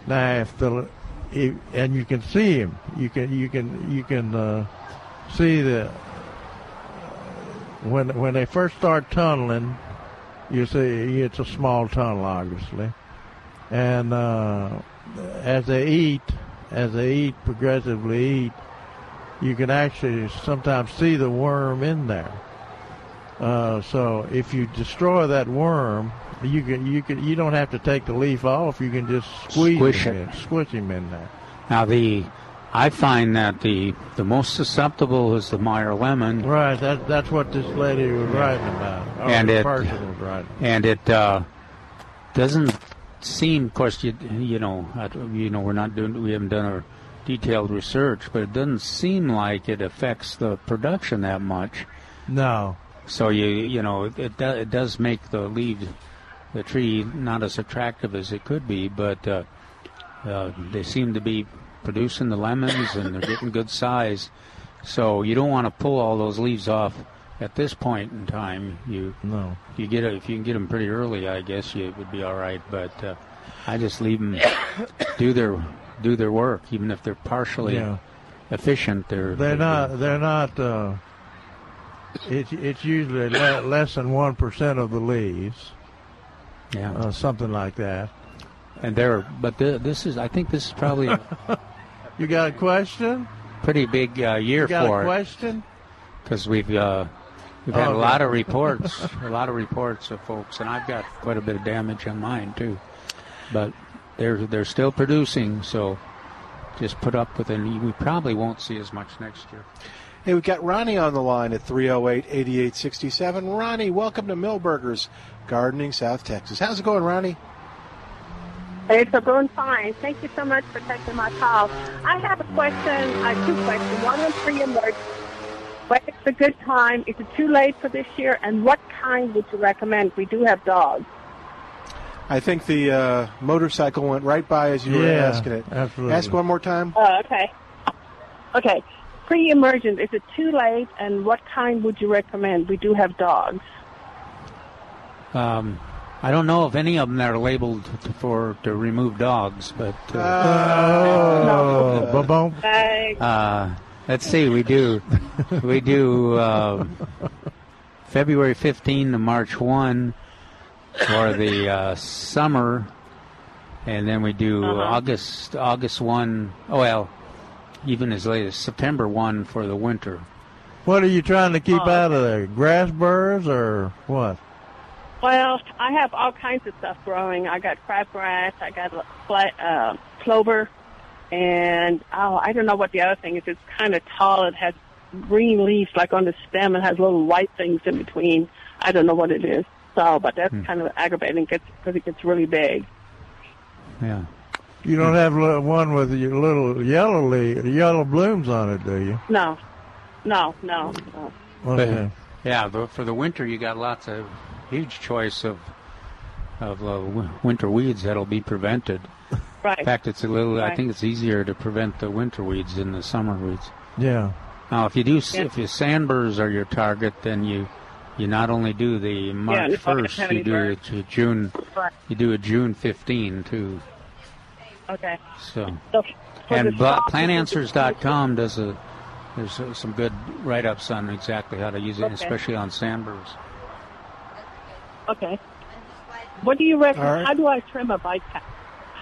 Now, if the if, and you can see him, you can you can you can uh, see the when when they first start tunneling, you see it's a small tunnel, obviously, and uh, as they eat, as they eat progressively eat, you can actually sometimes see the worm in there. Uh, so if you destroy that worm, you can you can you don't have to take the leaf off. You can just squeeze Squish him it. in, squish him in there. Now the I find that the the most susceptible is the Meyer lemon, Right. That that's what this lady was writing about. And it- person was writing. and it uh, doesn't seem, of course, you you know, you know, we're not doing, we haven't done our detailed research, but it doesn't seem like it affects the production that much. No. So you you know, it do, it does make the leaves, the tree not as attractive as it could be, but uh, uh, they seem to be producing the lemons and they're getting good size. So you don't want to pull all those leaves off at this point in time. You no. You get it if you can get them pretty early, I guess you would be all right. But uh, I just leave them do their do their work, even if they're partially Yeah. efficient. They're They're not. They're not. Uh, it's it's usually le- less than one percent of the leaves. Yeah. Uh, something like that. And they're but th- this is I think this is probably a You got a question? pretty big uh, year You got for a question? because we've uh, we've had Oh, a lot of reports, a lot of reports of folks, and I've got quite a bit of damage on mine too. But they're they're still producing, so just put up with it. We probably won't see as much next year. Hey, we've got Ronnie on the line at 308 8867. Ronnie, welcome to Milberger's Gardening, South Texas. How's it going, Ronnie? Hey, it's going fine. Thank you so much for taking my call. I have a question, uh, two questions. One on pre-emergence. When it's a good time? Is it too late for this year? And what kind would you recommend? We do have dogs. I think the uh, motorcycle went right by as you were asking it. absolutely. Ask one more time. Oh, okay. Okay. Pre-emergent, is it too late? And what kind would you recommend? We do have dogs. Um, I don't know if any of them are labeled to, for to remove dogs, but uh, Oh, ba-boom. Thanks. uh, let's see. We do we do uh, February 15 to March 1 for the uh, summer, and then we do Uh-huh. August August 1. Oh well, even as late as September 1 for the winter. What are you trying to keep Oh. out of there? Grass burrs or what? Well, I have all kinds of stuff growing. I got crabgrass, I got flat, uh, clover, and oh, I don't know what the other thing is. It's kind of tall. It has green leaves like on the stem. It has little white things in between. I don't know what it is. So, but that's kind of aggravating because it gets really big. Yeah. You don't have one with your little yellow leaf, yellow blooms on it, do you? No, no, no. no. Okay. Yeah, but for the winter, you got lots of huge choice of of uh, winter weeds that'll be prevented. Right. In fact, it's a little. I think it's easier to prevent the winter weeds than the summer weeds. Yeah. Now, if you do, Yeah. if your sandburrs are your target, then you you not only do the March you're not gonna first, have you do burrs. it to June. Right. You do a June 15 too. Okay. So. So And the plantanswers.com does a there's uh, some good write-ups on exactly how to use it, Okay. especially on sandburrs. Okay. What do you recommend? All right. How do I trim a vitex?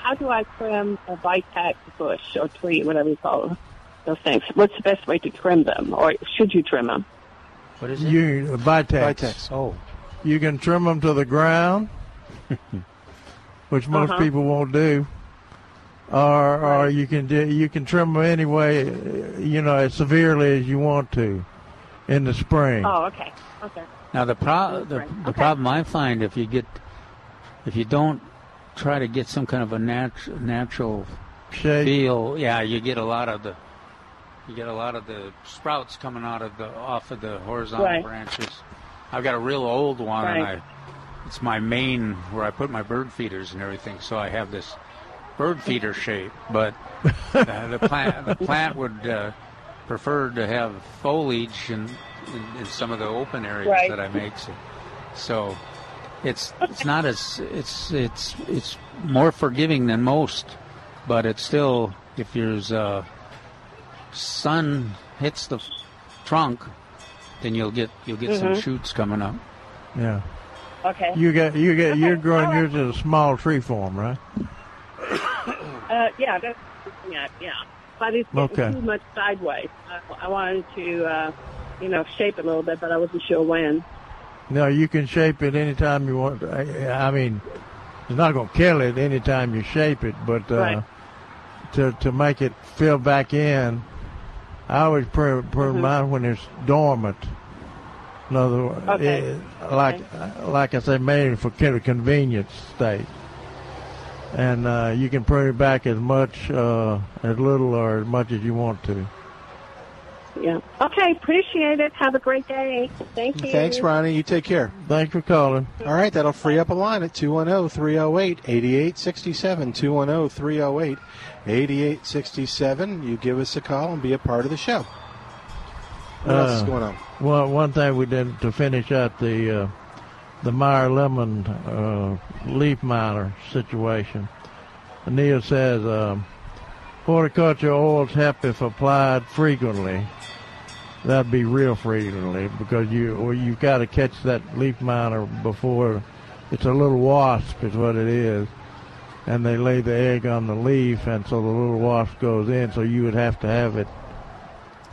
How do I trim a vitex bush or tree, whatever you call it, those things? What's the best way to trim them, or should you trim them? What is You Vitex. Vitex. Oh. You can trim them to the ground, which most Uh-huh. people won't do. Or, or you can do, you can trim them anyway, uh, you know, as severely as you want to, in the spring. Oh, okay, okay. Now the pro the, the problem I find if you get if you don't try to get some kind of a nat- natural Shape. feel, yeah, you get a lot of the you get a lot of the sprouts coming out of the off of the horizontal Right. branches. I've got a real old one, and I it's my main where I put my bird feeders and everything. So I have this bird feeder shape, but uh, the plant the plant would uh, prefer to have foliage in, in, in some of the open areas Right. that I make. So, so it's it's not as it's it's it's more forgiving than most, but it's still if there's uh, sun hits the trunk, then you'll get you'll get some Mhm. shoots coming up. Yeah. Okay. You get you get you're growing yours in a small tree form, right? Uh, yeah, that's yeah, yeah. But it's getting Okay. too much sideways. I, I wanted to, uh, you know, shape it a little bit, but I wasn't sure when. No, you can shape it anytime you want. I, I mean, it's not going to kill it anytime you shape it, but uh, Right. to to make it fill back in, I always put Mm-hmm. mine when it's dormant. In other words, Okay. it- like like I say, made for kind of convenience state. and uh, you can prune it back as much, uh, as little, or as much as you want to. Yeah. Okay, appreciate it. Have a great day. Thank you. Thanks, Ronnie. You take care. Thanks for calling. All right, that'll free up a line at 210 308 8867. 210 308 8867. You give us a call and be a part of the show. What else is Uh, going on? One one thing we did to finish up the uh, the Meyer lemon uh, leaf miner situation. Neil says um, horticulture oils help if applied frequently. That'd be real frequently because you or you've got to catch that leaf miner before it's a little wasp is what it is, and they lay the egg on the leaf, and so the little wasp goes in. So you would have to have it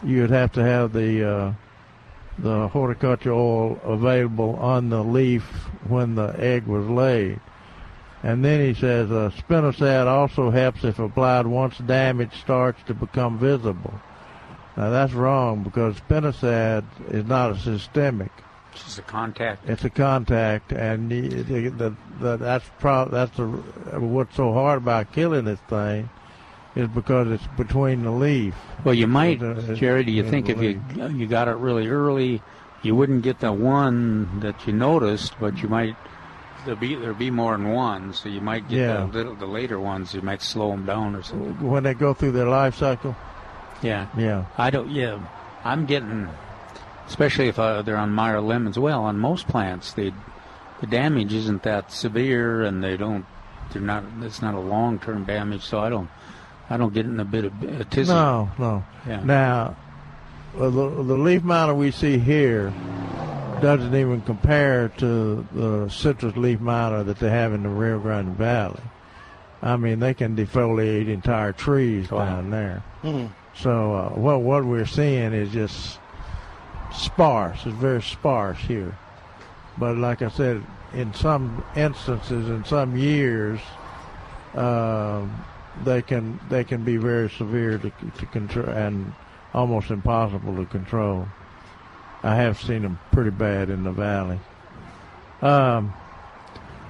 you would have to have the uh, the horticulture oil available on the leaf when the egg was laid. And then he says uh, spinosad also helps if applied once damage starts to become visible. Now that's wrong because spinosad is not a systemic. It's just a contact. It's a contact, and the, the, the, that's pro- that's the, what's so hard about killing this thing is because it's between the leaf. Well, you might, It's, Jerry. Do you think if you you got it really early, you wouldn't get the one that you noticed, but you might there be there'll be more than one, so you might get Yeah. the, little, the later ones. You might slow them down or something. when they go through their life cycle? Yeah, Yeah. I don't. Yeah, I'm getting, especially if uh, they're on Meyer lemons. Well, on most plants, they the damage isn't that severe, and they don't. They're not. It's not a long term damage, so I don't. I don't get in a bit of a tizzy. No, no. Yeah. Now, uh, the, the leaf miner we see here doesn't even compare to the citrus leaf miner that they have in the Rio Grande Valley. I mean, they can defoliate entire trees down there. Mhm. So uh, what what we're seeing is just sparse. It's very sparse here. But like I said, in some instances, in some years, um, they can they can be very severe to to control and almost impossible to control. I have seen them pretty bad in the valley. Um,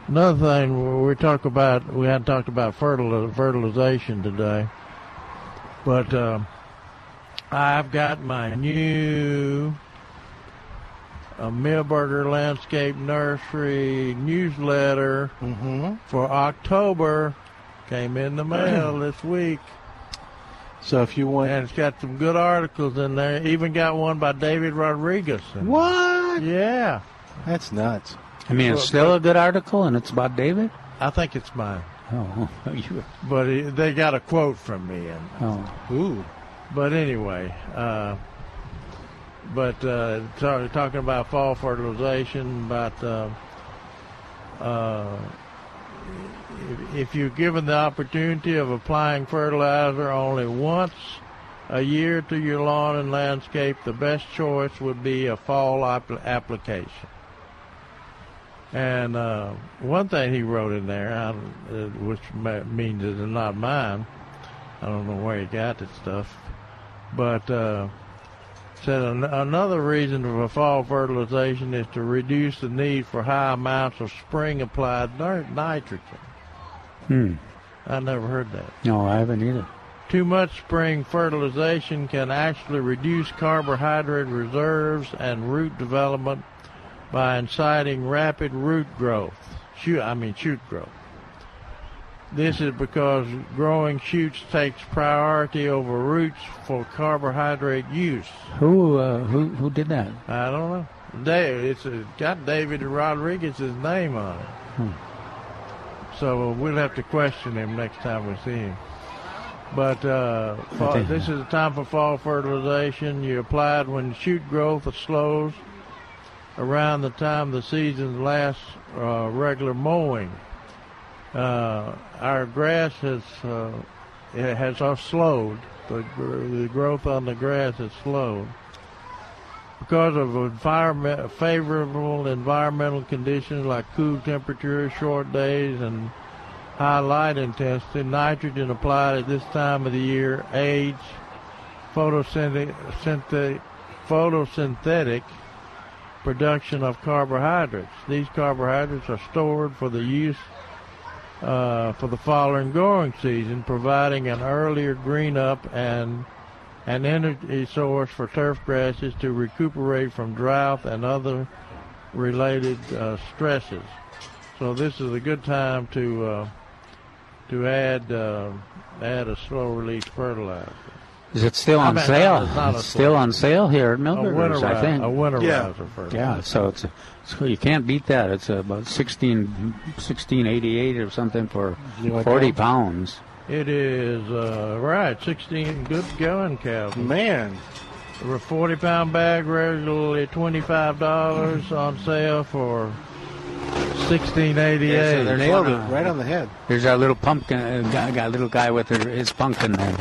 another thing we talk about we hadn't talked about fertil- fertilization today, but um, I've got my new uh, Milberger Landscape Nursery newsletter for October. Came in the mail this week. So if you want, and it's got some good articles in there. Even got one by David Rodriguez. What? Yeah, that's nuts. I mean, it's still a good article, and it's about David. I think it's mine. Oh, you. But it, they got a quote from me. And, Oh. Ooh. But anyway, uh, but uh, talking about fall fertilization, about uh, uh, if, you're given the opportunity of applying fertilizer only once a year to your lawn and landscape, the best choice would be a fall app- application. And uh, one thing he wrote in there, I, which means it's not mine. I don't know where he got that stuff, but uh, said an- another reason for fall fertilization is to reduce the need for high amounts of spring applied nitrogen. Hmm. I never heard that. No, I haven't either. Too much spring fertilization can actually reduce carbohydrate reserves and root development by inciting rapid root growth. Shoot, I mean shoot growth. This is because growing shoots takes priority over roots for carbohydrate use. Who uh, who who did that? I don't know. Dave, it's uh, got David Rodriguez's name on it. Hmm. So we'll have to question him next time we see him. But uh, fall, this is the time for fall fertilization. You apply it when shoot growth slows around the time the season's last uh, regular mowing. Uh, our grass has uh, it has uh, slowed. The, the growth on the grass has slowed because of environment, favorable environmental conditions like cool temperatures, short days, and high light intensity. Nitrogen applied at this time of the year aids photosynthetic, photosynthetic production of carbohydrates. These carbohydrates are stored for the use uh, for the following growing season, providing an earlier green up and an energy source for turf grasses to recuperate from drought and other related uh, stresses. So this is a good time to uh, to add uh, add a slow release fertilizer. Is it still I on mean, sale? not- not it's still on sale here at Milbergers, I think. a winterizer fertilizer. Yeah, so it's so you can't beat that. It's about 16, 1688 or something for like 40 that? pounds. It is uh, right, sixteen good going, Calvin. Man, For a forty pound bag regularly twenty five dollars on sale for sixteen eighty Yeah, so eight. nailed it right on the head. There's our little pumpkin, uh, guy, guy, little guy with her, his pumpkin there.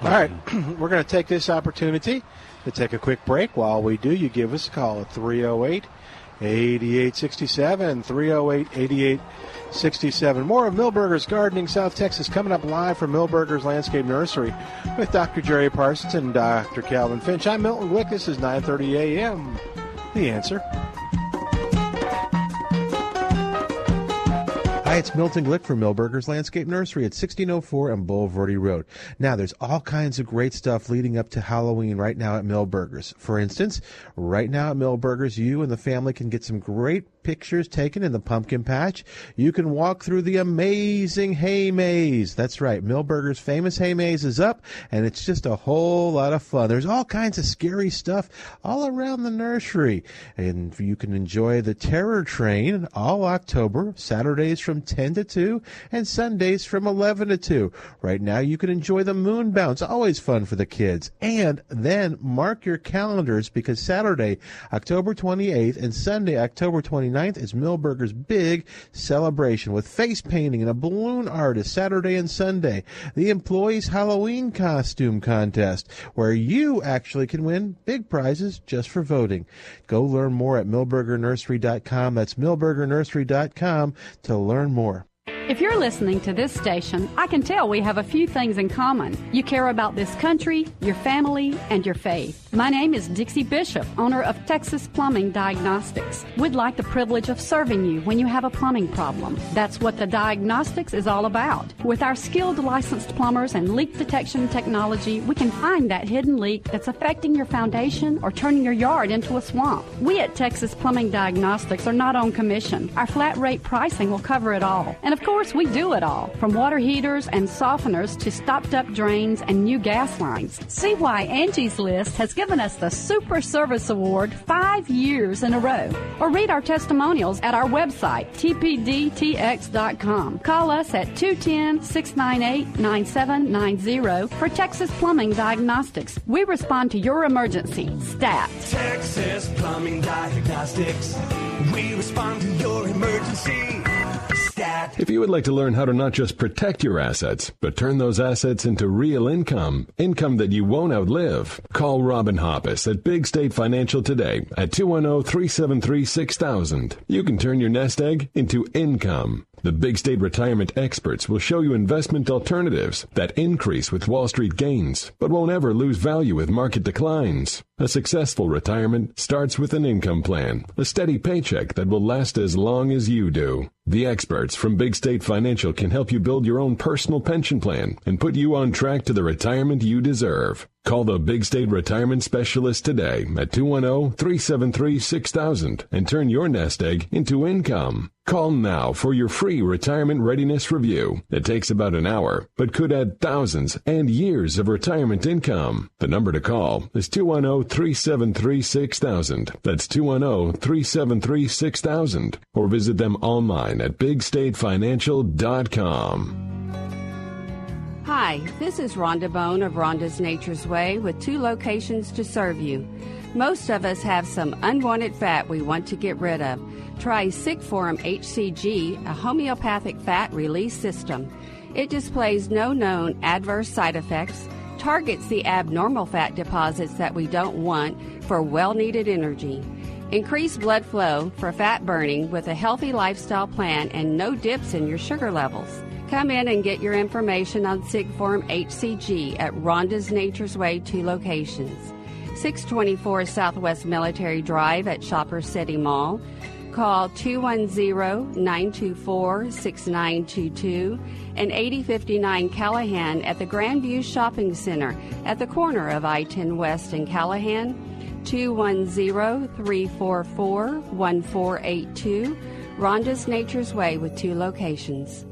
All right, we're going to take this opportunity to take a quick break. While we do, you give us a call at 308 8867. 308 8867. More of Milbergers Gardening South Texas coming up live from Milbergers Landscape Nursery with Dr. Jerry Parsons and Dr. Calvin Finch. I'm Milton Glick. This is 9:30 a.m. The answer. It's Milton Glick from Milbergers Landscape Nursery at 1604 on Bulverde Road. Now, there's all kinds of great stuff leading up to Halloween right now at Milbergers. For instance, right now at Milbergers, you and the family can get some great pictures taken in the pumpkin patch. You can walk through the amazing hay maze. That's right, Milbergers' famous hay maze is up, and it's just a whole lot of fun. There's all kinds of scary stuff all around the nursery, and you can enjoy the Terror Train all October, Saturdays from 10 to 2, and Sundays from 11 to 2. Right now, you can enjoy the Moon Bounce, always fun for the kids. And then mark your calendars because Saturday, October 28th, and Sunday, October 29th, is Milbergers' big celebration with face painting and a balloon artist Saturday and Sunday. The Employees Halloween Costume Contest, where you actually can win big prizes just for voting. Go learn more at milbergernursery.com. That's milbergernursery.com to learn more. If you're listening to this station, I can tell we have a few things in common. You care about this country, your family, and your faith. My name is Dixie Bishop, owner of Texas Plumbing Diagnostics. We'd like the privilege of serving you when you have a plumbing problem. That's what the diagnostics is all about. With our skilled licensed plumbers and leak detection technology, we can find that hidden leak that's affecting your foundation or turning your yard into a swamp. We at Texas Plumbing Diagnostics are not on commission. Our flat rate pricing will cover it all. And of course, we do it all, from water heaters and softeners to stopped up drains and new gas lines. See why Angie's List has given us the Super Service Award five years in a row. Or read our testimonials at our website, tpdtx.com. Call us at 210 698 9790 for Texas Plumbing Diagnostics. We respond to your emergency. STAT. Texas Plumbing Diagnostics. We respond to your emergency. Stat. If you would like to learn how to not just protect your assets, but turn those assets into real income, income that you won't outlive, call Robin Hoppus at Big State Financial today at 210-373-6000. You can turn your nest egg into income. The Big State Retirement experts will show you investment alternatives that increase with Wall Street gains, but won't ever lose value with market declines. A successful retirement starts with an income plan, a steady paycheck that will last as long as you do. The experts from Big State Financial can help you build your own personal pension plan and put you on track to the retirement you deserve. Call the Big State Retirement Specialist today at 210-373-6000 and turn your nest egg into income. Call now for your free retirement readiness review. It takes about an hour, but could add thousands and years of retirement income. The number to call is 210-373-6000. That's 210-373-6000. Or visit them online at bigstatefinancial.com. Hi, this is Rhonda Bone of Rhonda's Nature's Way with two locations to serve you. Most of us have some unwanted fat we want to get rid of. Try Sigforum HCG, a homeopathic fat release system. It displays no known adverse side effects, targets the abnormal fat deposits that we don't want for well needed energy. Increase blood flow for fat burning with a healthy lifestyle plan and no dips in your sugar levels. Come in and get your information on Sigform HCG at Rhonda's Nature's Way two locations. 624 Southwest Military Drive at Shopper City Mall. Call 210-924-6922 and 8059 Callahan at the Grandview Shopping Center at the corner of I-10 West and Callahan. 210-344-1482. Rhonda's Nature's Way with two locations.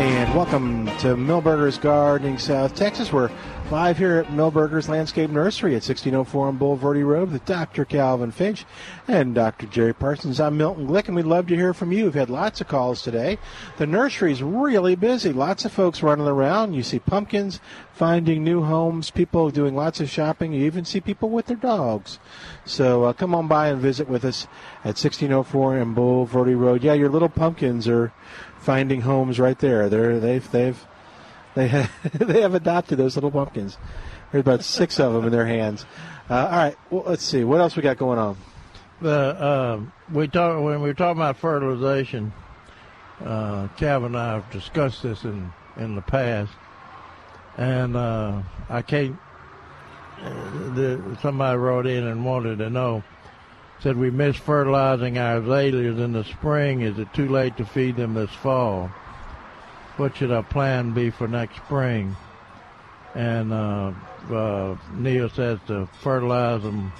And welcome to Milbergers Gardening, South Texas. We're live here at Milbergers Landscape Nursery at 1604 on Bulverde Road with Dr. Calvin Finch and Dr. Jerry Parsons. I'm Milton Glick, and we'd love to hear from you. We've had lots of calls today. The nursery's really busy. Lots of folks running around. You see pumpkins finding new homes, people doing lots of shopping. You even see people with their dogs. So uh, come on by and visit with us at 1604 on Bulverde Road. Yeah, your little pumpkins are finding homes right there. They're they've they've they have, they have adopted those little pumpkins. There's about six of them in their hands. Uh, all right, well, let's see what else we got going on. The um, we talk when we were talking about fertilization. Uh, and I have discussed this in in the past, and uh, I can't. uh, The, somebody wrote in and wanted to know. Said we miss fertilizing our azaleas in the spring. Is it too late to feed them this fall? What should our plan be for next spring? And uh, uh, Neil says to fertilize them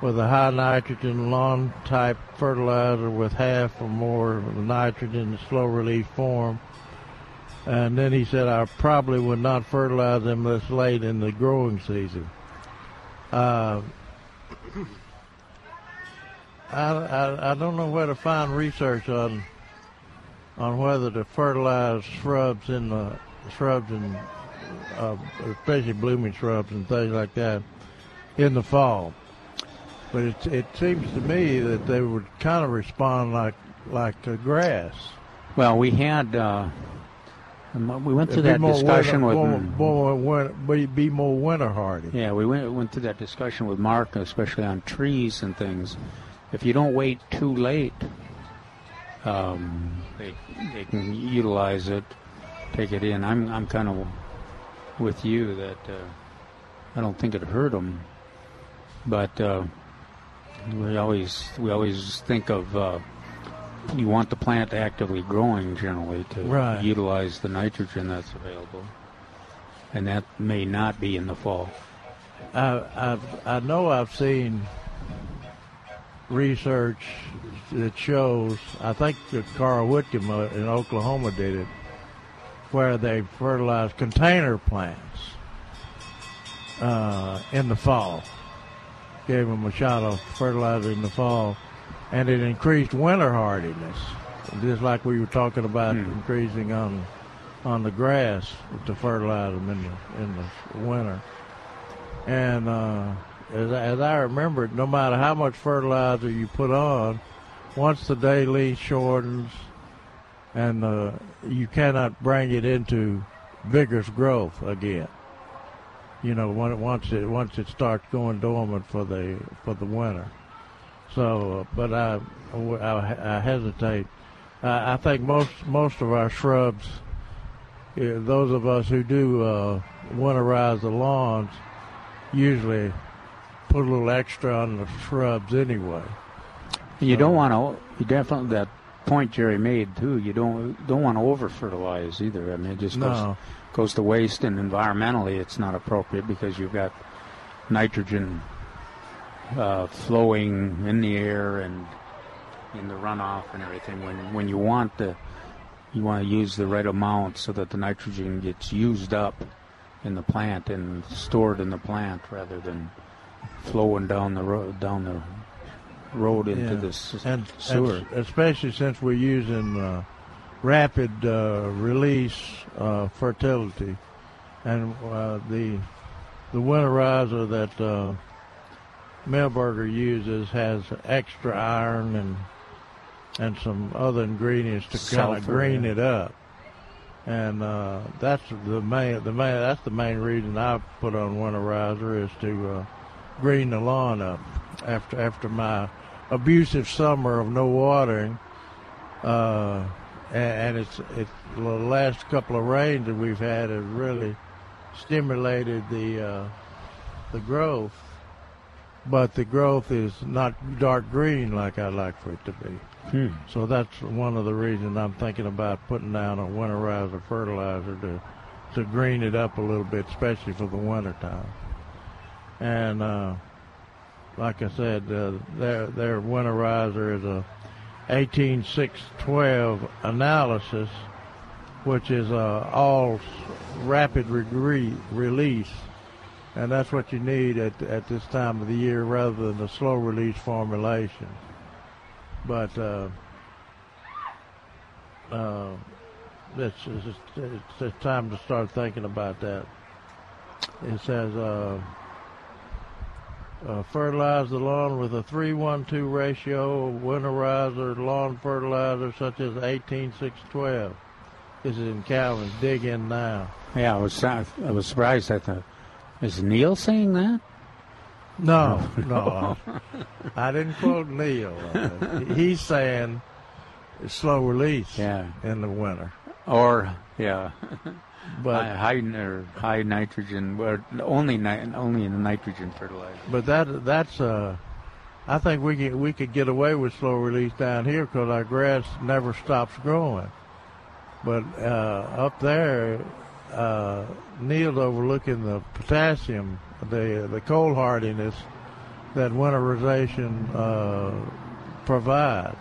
with a high nitrogen lawn type fertilizer with half or more nitrogen in slow release form. And then he said, I probably would not fertilize them this late in the growing season. Uh, I, I, I don't know where to find research on on whether to fertilize shrubs in the shrubs and uh, especially blooming shrubs and things like that in the fall. But it it seems to me that they would kind of respond like like to grass. Well, we had uh, we went through that discussion winter, with more, more winter, be- be more winter hardy. Yeah, we went went through that discussion with Mark, especially on trees and things. If you don't wait too late, um, they they can utilize it, take it in. I'm I'm kind of with you that uh, I don't think it hurt them, but uh, we always we always think of. Uh, you want the plant actively growing generally to Right. utilize the nitrogen that's available, and that may not be in the fall. I, I I know I've seen research that shows. I think that Carl Whitcomb uh, in Oklahoma did it, where they fertilized container plants uh, in the fall. Gave them a shot of fertilizer in the fall, and it increased winter hardiness, just like we were talking about increasing on on the grass to fertilize them in the in the winter. And uh, as, as I remember, it, no matter how much fertilizer you put on, once the day leaf shortens, and uh, you cannot bring it into vigorous growth again. You know, when once it once it starts going dormant for the for the winter. So, uh, but I I, I hesitate. I, I think most most of our shrubs, uh, those of us who do uh, winterize the lawns, usually put a little extra on the shrubs anyway. You don't want to. You definitely that point Jerry made too. You don't don't want to over fertilize either. I mean, it just goes No. goes to waste, and environmentally, it's not appropriate because you've got nitrogen uh, flowing in the air and in the runoff and everything. When when you want the you want to use the right amount so that the nitrogen gets used up in the plant and stored in the plant rather than flowing down the road down the road into Yeah. the s- and, sewer. and especially since we're using uh, rapid uh, release uh, fertility, and uh, the the winterizer that uh, Milberger uses has extra iron and and some other ingredients to kind of green yeah. it up. And uh, that's the main the main that's the main reason I put on winterizer is to uh, green the lawn up after after my abusive summer of no watering, uh, and, and it's it's the last couple of rains that we've had have really stimulated the uh, the growth. But the growth is not dark green like I'd like for it to be. Hmm. So that's one of the reasons I'm thinking about putting down a winterizer fertilizer to to green it up a little bit, especially for the winter time. And uh, like I said, uh, their their winterizer is a 18612 analysis, which is uh, all rapid re- release, and that's what you need at at this time of the year rather than the slow release formulation. But uh, uh, it's, it's, it's, it's time to start thinking about that. It says. Uh, uh, fertilize the lawn with a 3-1-2 ratio of winterizer lawn fertilizer such as 18612. This is in Calvin's. Dig in now. Yeah, I was I was surprised. I thought, is Neil saying that? No, no. I didn't quote Neil. Uh, he's saying slow release Yeah. in the winter. Or yeah, But- high, high or high nitrogen, or only ni- only in the nitrogen fertilizer. But that that's uh, I think we could we could get away with slow release down here because our grass never stops growing. But uh, up there, uh, Neil's overlooking the potassium, the the cold hardiness that winterization uh, provides.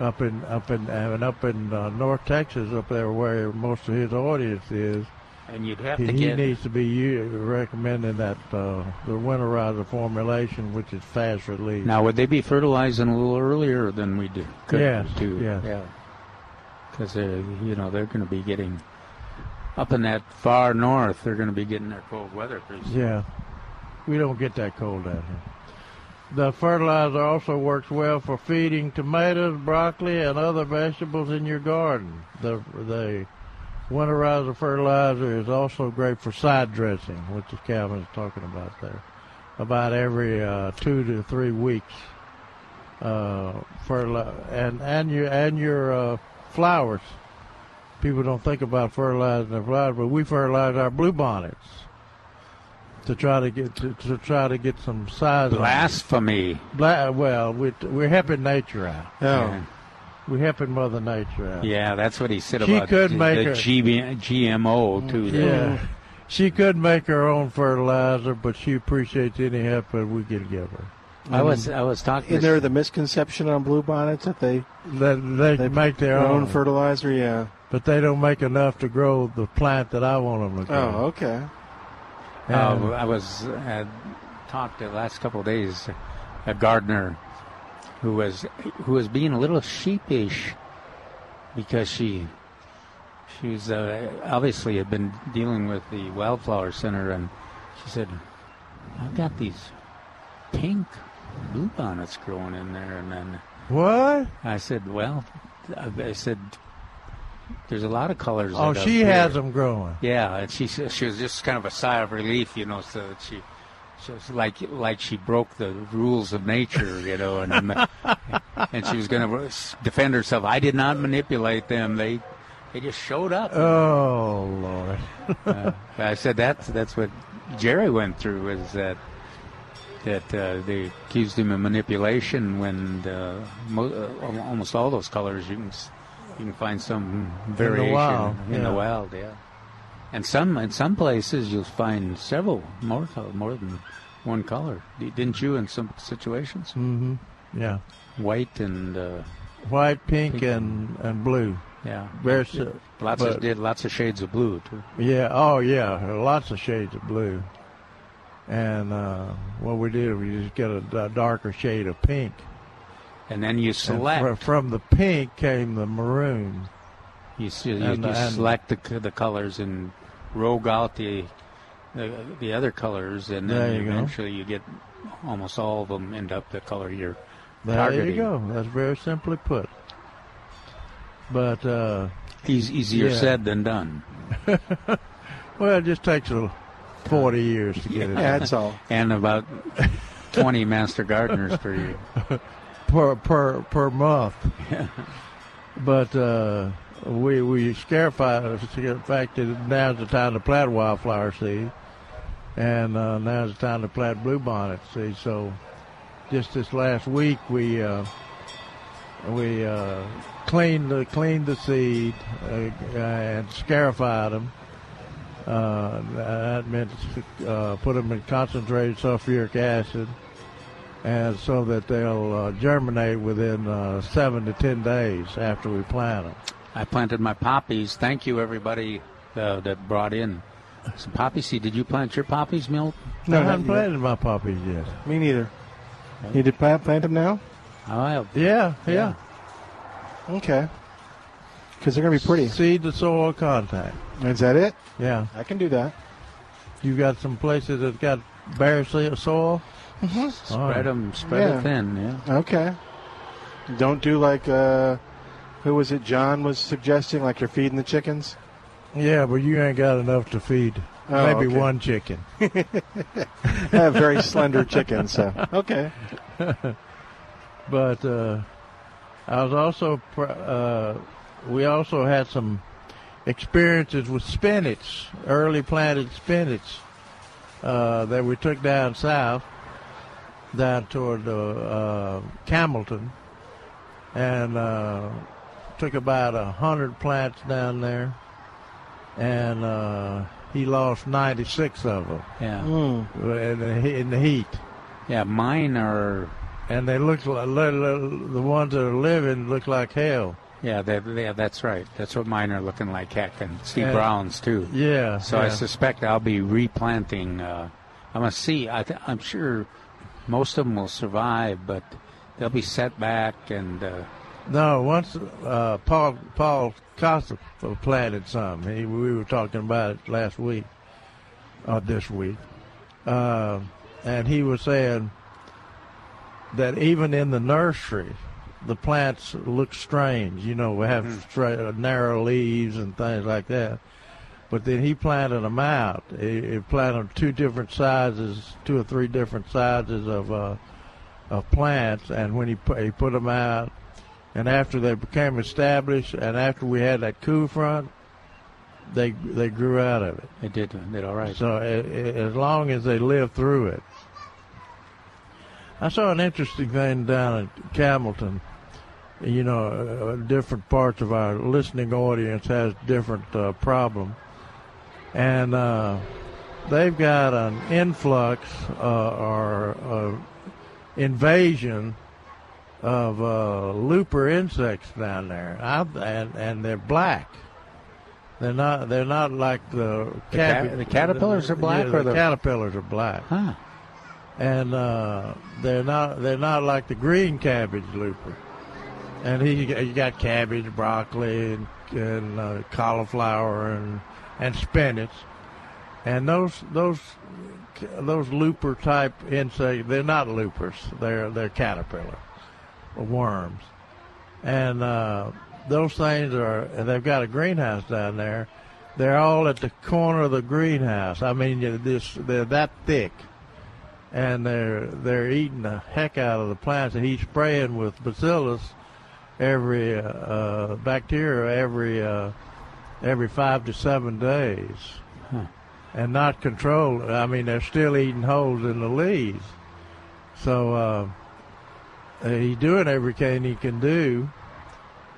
Up in up in and up in uh, North Texas, up there where most of his audience is, And you'd have he, to he needs to be recommending that uh, the winterizer formulation, which is fast release. now. Would they be fertilizing a little earlier than we do? could Yes, do? yes. Yeah, because uh, you know they're going to be getting up in that far north. They're going to be getting their cold weather. 'cause- Yeah, we don't get that cold out here. The fertilizer also works well for feeding tomatoes, broccoli, and other vegetables in your garden. The the winterizer fertilizer is also great for side dressing, which is Calvin's talking about there. About every uh, two to three weeks, uh, fertilizer and and your and your uh, flowers. People don't think about fertilizing their flowers, but we fertilize our bluebonnets to try to get to, to try to get some size. Blasphemy. Bla- well, we, we're helping nature out. Yeah. Oh. We're helping Mother Nature out. Yeah, that's what he said She about could the, make the her- GB, GMO too. though. Yeah. She could make her own fertilizer, but she appreciates any help that we can give her. I was I was talking. Isn't there the misconception on bluebonnets that they that they, make their own own. fertilizer? Yeah. But they don't make enough to grow the plant that I want them to grow. Oh, okay. Uh, I was uh, talked the last couple of days. A gardener who was who was being a little sheepish because she she was uh, obviously had been dealing with the wildflower center, and she said, "I've got these pink bluebonnets growing in there," and then What? I said, "Well," I said. There's a lot of colors. Oh, she appear." has them growing. Yeah, and she she was just kind of a sigh of relief, you know, so that she, she was like like she broke the rules of nature, you know, and and she was going to defend herself. I did not manipulate them; they they just showed up. Oh Lord! uh, I said that's that's what Jerry went through is that that uh, they accused him of manipulation when uh, mo- uh, almost all those colors you can you can find some variation wild, in the wild, yeah. And some in some places you'll find several more more than one color. Didn't you in some situations? Mm-hmm. Yeah. White and uh, White, pink, Pink and and blue. yeah, lots but- of did lots of shades of blue too. Yeah. Oh, yeah. Lots of shades of blue. And uh, what we did, we just get a, a darker shade of pink. And then you select. fr- from the pink came the maroon. You, s- you, And- you and- select the, the colors and rogue out the, the the other colors, and then you go. eventually you get almost all of them end up the color you're There targeting. you go. That's very simply put. But uh, Eas- easier yeah. said than done. well, it just takes a forty years to get it. Yeah, that's all. And about 20 master gardeners per year. per per per month. but uh, we we scarified the fact that now's the time to plant wildflower seed, and uh, now's the time to plant bluebonnet seed. So, just this last week we uh, we uh, cleaned the cleaned the seed uh, and scarified them. Uh, that meant uh, put them in concentrated sulfuric acid, and so that they'll uh, germinate within uh, seven to ten days after we plant them. I planted my poppies. Thank you, everybody uh, that brought in some poppy seed. Did you plant your poppies, Milt? No, I haven't planted my poppies yet. Me neither. You did plant, plant them now? I have. Yeah, yeah. Okay. Because they're going to be pretty. Seed to soil contact. Is that it? Yeah. I can do that. You got some places that got bare se- soil. Mm-hmm. Spread them, spread it thin. Yeah. Okay. Don't do like uh, who was it? John was suggesting like you're feeding the chickens. Yeah, but you ain't got enough to feed. Oh, Maybe okay. one chicken. I have very slender chickens, so okay. but uh, I was also pr- uh, we also had some experiences with spinach, early planted spinach uh, that we took down south, down toward uh, uh, Campbellton, and uh, took about a hundred plants down there, and uh, he lost ninety six of them. Yeah. in the, in the heat. Yeah, mine are. And they look like li- li- the ones that are living look like hell. Yeah, they, yeah, that's right. That's what mine are looking like, heck, and Steve Yeah. Brown's too. Yeah, So I suspect I'll be replanting. Uh, I'm gonna see. I th- I'm sure most of them will survive, but they'll be set back and. Uh, No, once uh, Paul Paul Costa planted some. He, we were talking about it last week, or this week, uh, and he was saying that even in the nursery, the plants look strange. You know, we have stra- narrow leaves and things like that. But then he planted them out. He, he planted two different sizes, two or three different sizes of uh, of plants, and when he put, he put them out, and after they became established, and after we had that cool front, they they grew out of it. They did did all right. So a- a- as long as they lived through it. I saw an interesting thing down at Campbellton. You know, uh, different parts of our listening audience has different uh, problem, and uh, they've got an influx uh, or uh, invasion of uh, looper insects down there, I, and and they're black. They're not. They're not like the The the caterpillars are black yeah, or the the- caterpillars are black. Huh. And uh, they're not. They're not like the green cabbage looper. And he you got cabbage, broccoli, and, and uh, cauliflower, and and spinach. And those those those looper type insects, they're not loopers. They're they're caterpillar worms. And uh, those things are, they've got a greenhouse down there. They're all at the corner of the greenhouse. I mean, this they're that thick, and they're they're eating the heck out of the plants. And he's spraying with bacillus every uh, uh, bacteria every uh, every five to seven days, and not controlled. I mean, they're still eating holes in the leaves. So uh, uh, he's doing everything he can do,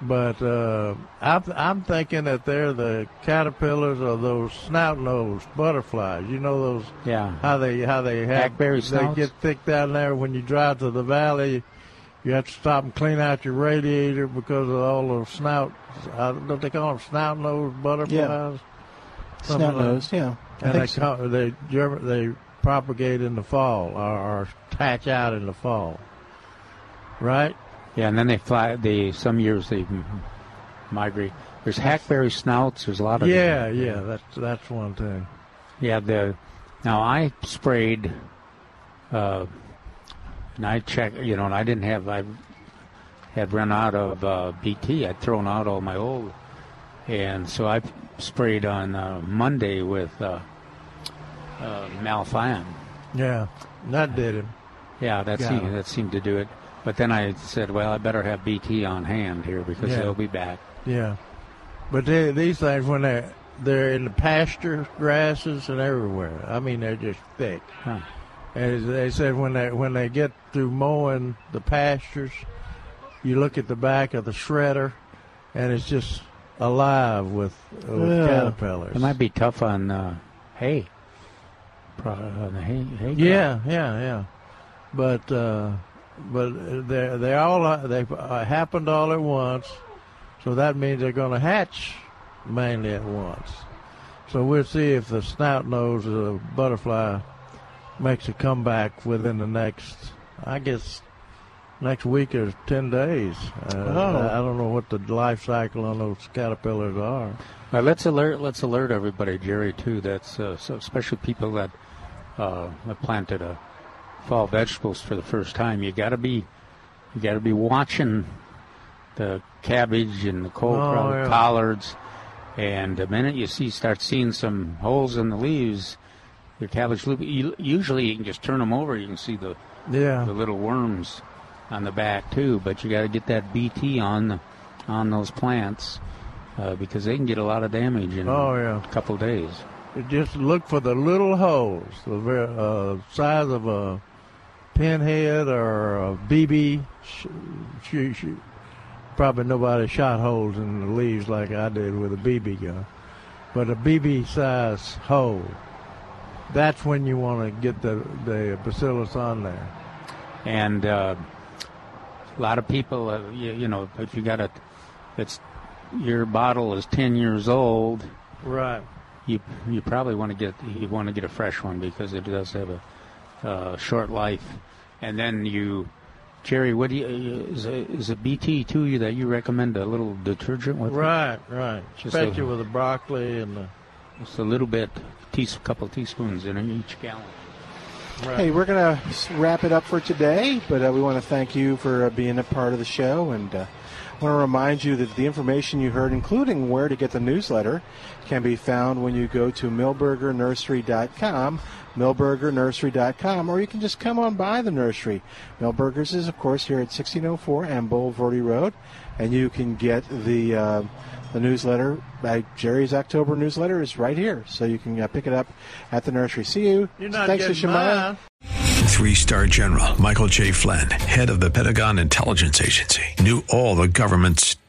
but uh, I'm, I'm thinking that they're the caterpillars or those snout-nosed butterflies. You know those? Yeah. How they how they have Hackberry they snouts? get thick down there when you drive to the valley. You have to stop and clean out your radiator because of all those snout. Uh, don't they call them snout-nosed butterflies? Something like- Snout-nosed, yeah. I And think they, so. co- they germ- they propagate in the fall or, or hatch out in the fall, right? Yeah, and then they fly. They some years they migrate. There's hackberry snouts. There's a lot of Yeah, yeah, that's that's one thing. Yeah, the now I sprayed, uh, and I checked. You know, and I didn't have. I had run out of uh, BT. I'd thrown out all my old, and so I sprayed on uh, Monday with uh, uh. Yeah, that did him. Yeah, that Got seemed, 'em. that seemed to do it. But then I said, well, I better have BT on hand here because Yeah. they'll be back. Yeah, but they, these things when they they're in the pasture grasses and everywhere. I mean, they're just thick. And they said when they when they get through mowing the pastures, you look at the back of the shredder, and it's just alive with, with Yeah. caterpillars. It might be tough on uh, hay. Pro- on the hay, hay crop. Yeah, yeah, yeah. But uh, but they they all uh, they uh, happened all at once, so that means they're going to hatch mainly at once. So we'll see if the snout nose of the butterfly makes a comeback within the next, I guess, next week or ten days. Uh, Oh. I don't know what the life cycle on those caterpillars are. Let's alert. Let's alert everybody, Jerry, too. That's uh, so especially people that uh, have planted uh, fall vegetables for the first time. You got to be, you got to be watching the cabbage and the cold Oh, yeah. collards. And the minute you see start seeing some holes in the leaves, your cabbage loop. You, usually, you can just turn them over. You can see the Yeah. the little worms on the back too. But you got to get that BT on the, on those plants uh, because they can get a lot of damage in Oh, yeah. a couple days. You Just look for the little holes, the ver- uh, size of a pinhead or a BB. Sh- sh- sh- probably nobody shot holes in the leaves like I did with a BB gun, but a BB size hole. That's when you want to get the the bacillus on there. And uh, a lot of people, uh, you, you know, if you got a, it's your bottle is ten years old, Right. you you probably want to get you want to get a fresh one because it does have a uh, short life. And then you, Jerry, what do you is a, is a BT too that you recommend a little detergent with? it? Right, right. Just a- Especially with the broccoli and the. Just a little bit, tea, couple teaspoons in each gallon. Hey, we're going to wrap it up for today, but uh, we want to thank you for uh, being a part of the show. And uh, I want to remind you that the information you heard, including where to get the newsletter, can be found when you go to milbergernursery.com, milbergernursery.com, or you can just come on by the nursery. Milbergers is, of course, here at 1604 and Bulverde Road, and you can get the. Uh, the newsletter, uh, Jerry's October newsletter, is right here, so you can uh, pick it up at the nursery. See you. You're not Thanks to getting Shemaya. Three star general Michael J. Flynn, head of the Pentagon Intelligence Agency, knew all the government's